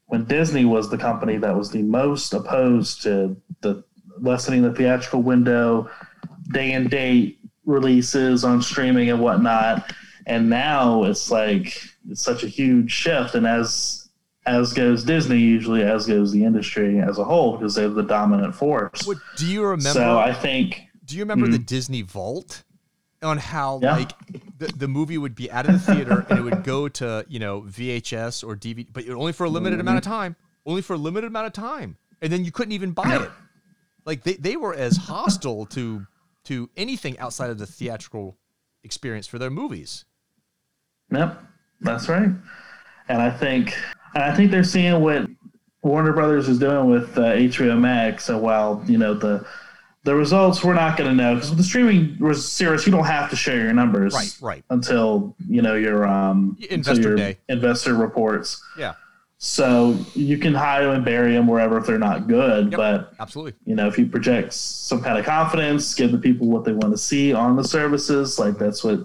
when Disney was the company that was the most opposed to the lessening the theatrical window, day and date releases on streaming and whatnot. And now it's like it's such a huge shift. And as as goes Disney, usually as goes the industry as a whole, because they're the dominant force. What do you remember? So I think do you remember the mm-hmm. Disney Vault? On how Yeah. like the, the movie would be out of the theater and it would go to you know VHS or DVD, but only for a limited amount of mm-hmm. time. Only for a limited amount of time, and then you couldn't even buy it. Like they, they were as hostile to to anything outside of the theatrical experience for their movies. Yep, that's right. And I think, and I think they're seeing what Warner Brothers is doing with uh, HBO Max. And while you know the the results, we're not going to know because with the streaming service, you don't have to share your numbers Right, right. until you know your um investor your day. investor reports. Yeah, So you can hide them and bury them wherever if they're not good. Yep. But absolutely. you know, if you project some kind of confidence, give the people what they want to see on the services, like that's what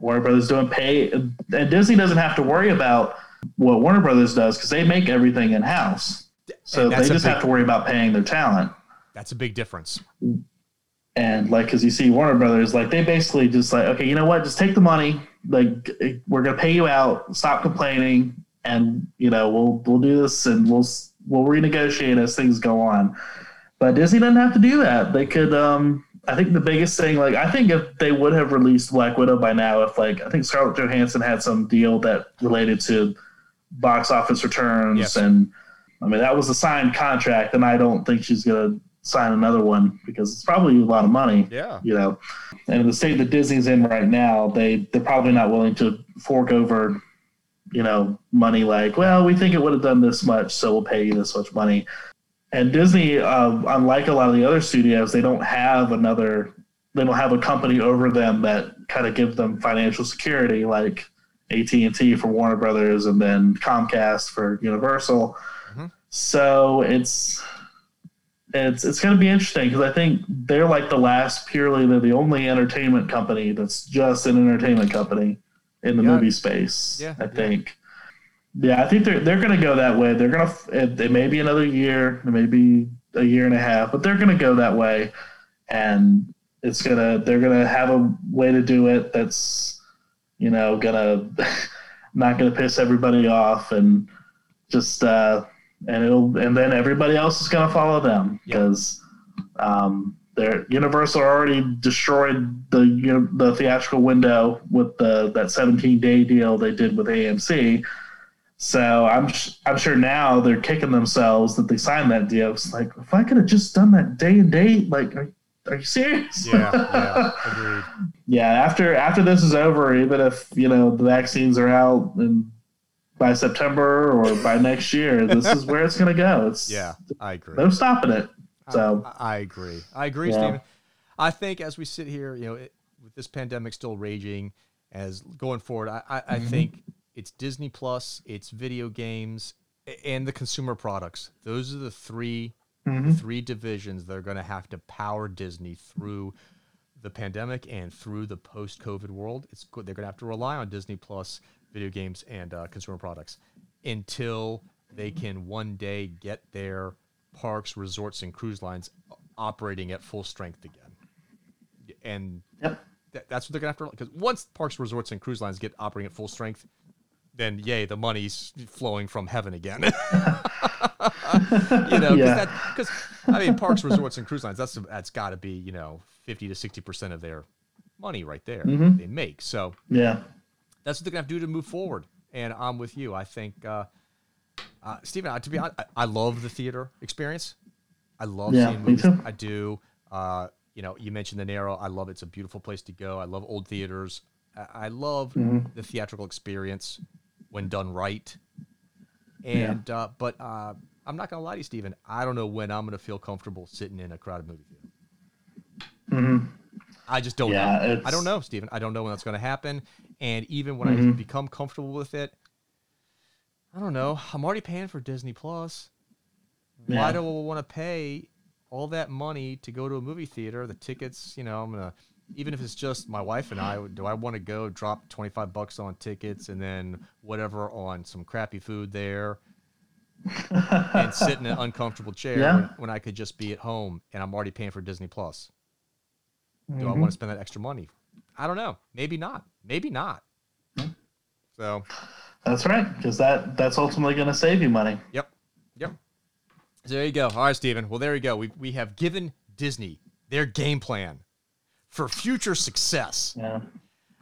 Warner Brothers don't Pay and Disney doesn't have to worry about what Warner Brothers does because they make everything in house. So they just big- have to worry about paying their talent. That's a big difference. And like, because you see Warner Brothers, like they basically just like, okay, you know what? Just take the money. Like we're gonna pay you out. Stop complaining, and you know we'll we'll do this and we'll we'll renegotiate as things go on. But Disney doesn't have to do that. They could um I think the biggest thing, like, I think if they would have released Black Widow by now, if like I think Scarlett Johansson had some deal that related to box office returns, Yes. and I mean that was a signed contract, and I don't think she's gonna sign another one because it's probably a lot of money. Yeah. you know, and the state that Disney's in right now, they they're probably not willing to fork over, you know, money like, well, we think it would have done this much, so we'll pay you this much money. And Disney, uh, unlike a lot of the other studios, they don't have another, they don't have a company over them that kind of gives them financial security, like AT and T for Warner Brothers, and then Comcast for Universal. Mhm. So it's it's it's going to be interesting because I think they're like the last purely they're the only entertainment company that's just an entertainment company in the Yeah. movie space. Yeah, I think. Yeah, I think they're they're going to go that way. They're going to it, may be another year, maybe a year and a half, but they're going to go that way, and it's gonna they're gonna have a way to do it that's you know gonna not gonna piss everybody off and just uh and it'll and then everybody else is going to follow them Yeah. because um, their Universal already destroyed the you know, the theatrical window with the that 17 day deal they did with AMC. So I'm sh- I'm sure now they're kicking themselves that they signed that deal. It's like if I could have just done that day and date, like are, are you serious? Yeah. Yeah. Agreed. yeah. After after this is over, even if you know the vaccines are out and by September or by next year, this is where it's going to go. It's Yeah. I agree. no stopping it. So I, I agree. I agree, Yeah. Steven. I think as we sit here, you know, it, with this pandemic still raging, as going forward, I, I, I mm-hmm. think it's Disney Plus, it's video games, and the consumer products. Those are the 3 Mhm. three divisions that are going to have to power Disney through the pandemic and through the post-COVID world. It's good. They're going to have to rely on Disney Plus, video games, and uh, consumer products until they can one day get their parks, resorts, and cruise lines operating at full strength again. And Yep. that, that's what they're going to have to because once parks, resorts, and cruise lines get operating at full strength, then yay, the money's flowing from heaven again. you know, Yeah. because I mean, parks, resorts, and cruise lines. That's that's got to be you know fifty to sixty percent of their money right there Mhm. they make. So yeah. that's what they're gonna have to do to move forward. And I'm with you. I think, uh, uh, Steven. To be honest, I, I love the theater experience. I love Yeah, seeing movies. I do. Uh, you know, you mentioned the Narrow. I love it. It's a beautiful place to go. I love old theaters. I, I love Mm-hmm. the theatrical experience when done right. And uh, but uh, I'm not gonna lie to you, Steven. I don't know when I'm gonna feel comfortable sitting in a crowded movie theater. Mhm. I just don't Yeah, know. I it's- Mm-hmm. don't know, Steven. I don't know when that's going to happen. And even when I become comfortable with it, I don't know. I'm already paying for Disney Plus. Why do I want to pay all that money to go to a movie theater? The tickets, you know, I'm gonna even if it's just my wife and I. Do I want to go drop 25 bucks on tickets and then whatever on some crappy food there? and sit in an uncomfortable chair Yeah. when, when I could just be at home and I'm already paying for Disney Plus. Do I Mm-hmm. want to spend that extra money? I don't know. Maybe not. Maybe not. So, That's right, because that that's ultimately going to save you money. yep, yep. So there you go. All right, Steven. Well, there you go. We we have given Disney their game plan for future success. Yeah.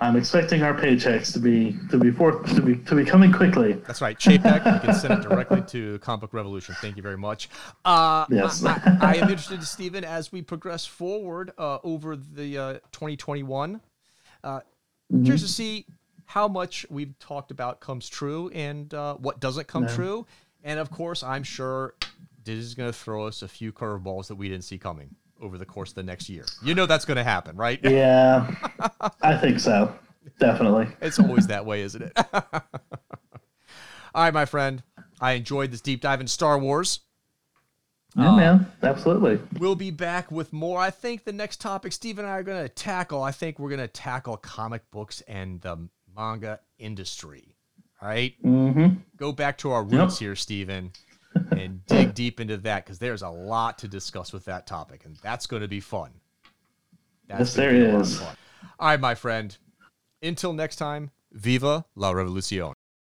I'm expecting our paychecks to be to be forth to be to be coming quickly. That's right. Chapek, you can send it directly to Comic Book Revolution. Thank you very much. Uh, Yes. I, I, am interested, Steven, as we progress forward uh, over the uh, 2021. Uh, Curious to see how much we've talked about comes true and uh, what doesn't come Yeah. true. And of course, I'm sure Disney's going to throw us a few curveballs that we didn't see coming over the course of the next year. You know that's going to happen, right? Yeah, I think so. Definitely. It's always that way, isn't it? All right, my friend. I enjoyed this deep dive in Star Wars. Yeah, man. Absolutely. We'll be back with more. I think the next topic Steve and I are going to tackle, I think we're going to tackle comic books and the manga industry. All right? Mm-hmm. Go back to our roots here, Steven, and dig deep into that because there's a lot to discuss with that topic, and that's going to be fun. Yes, gonna there be a lot of is. All right, my friend. Until next time, viva la revolucion.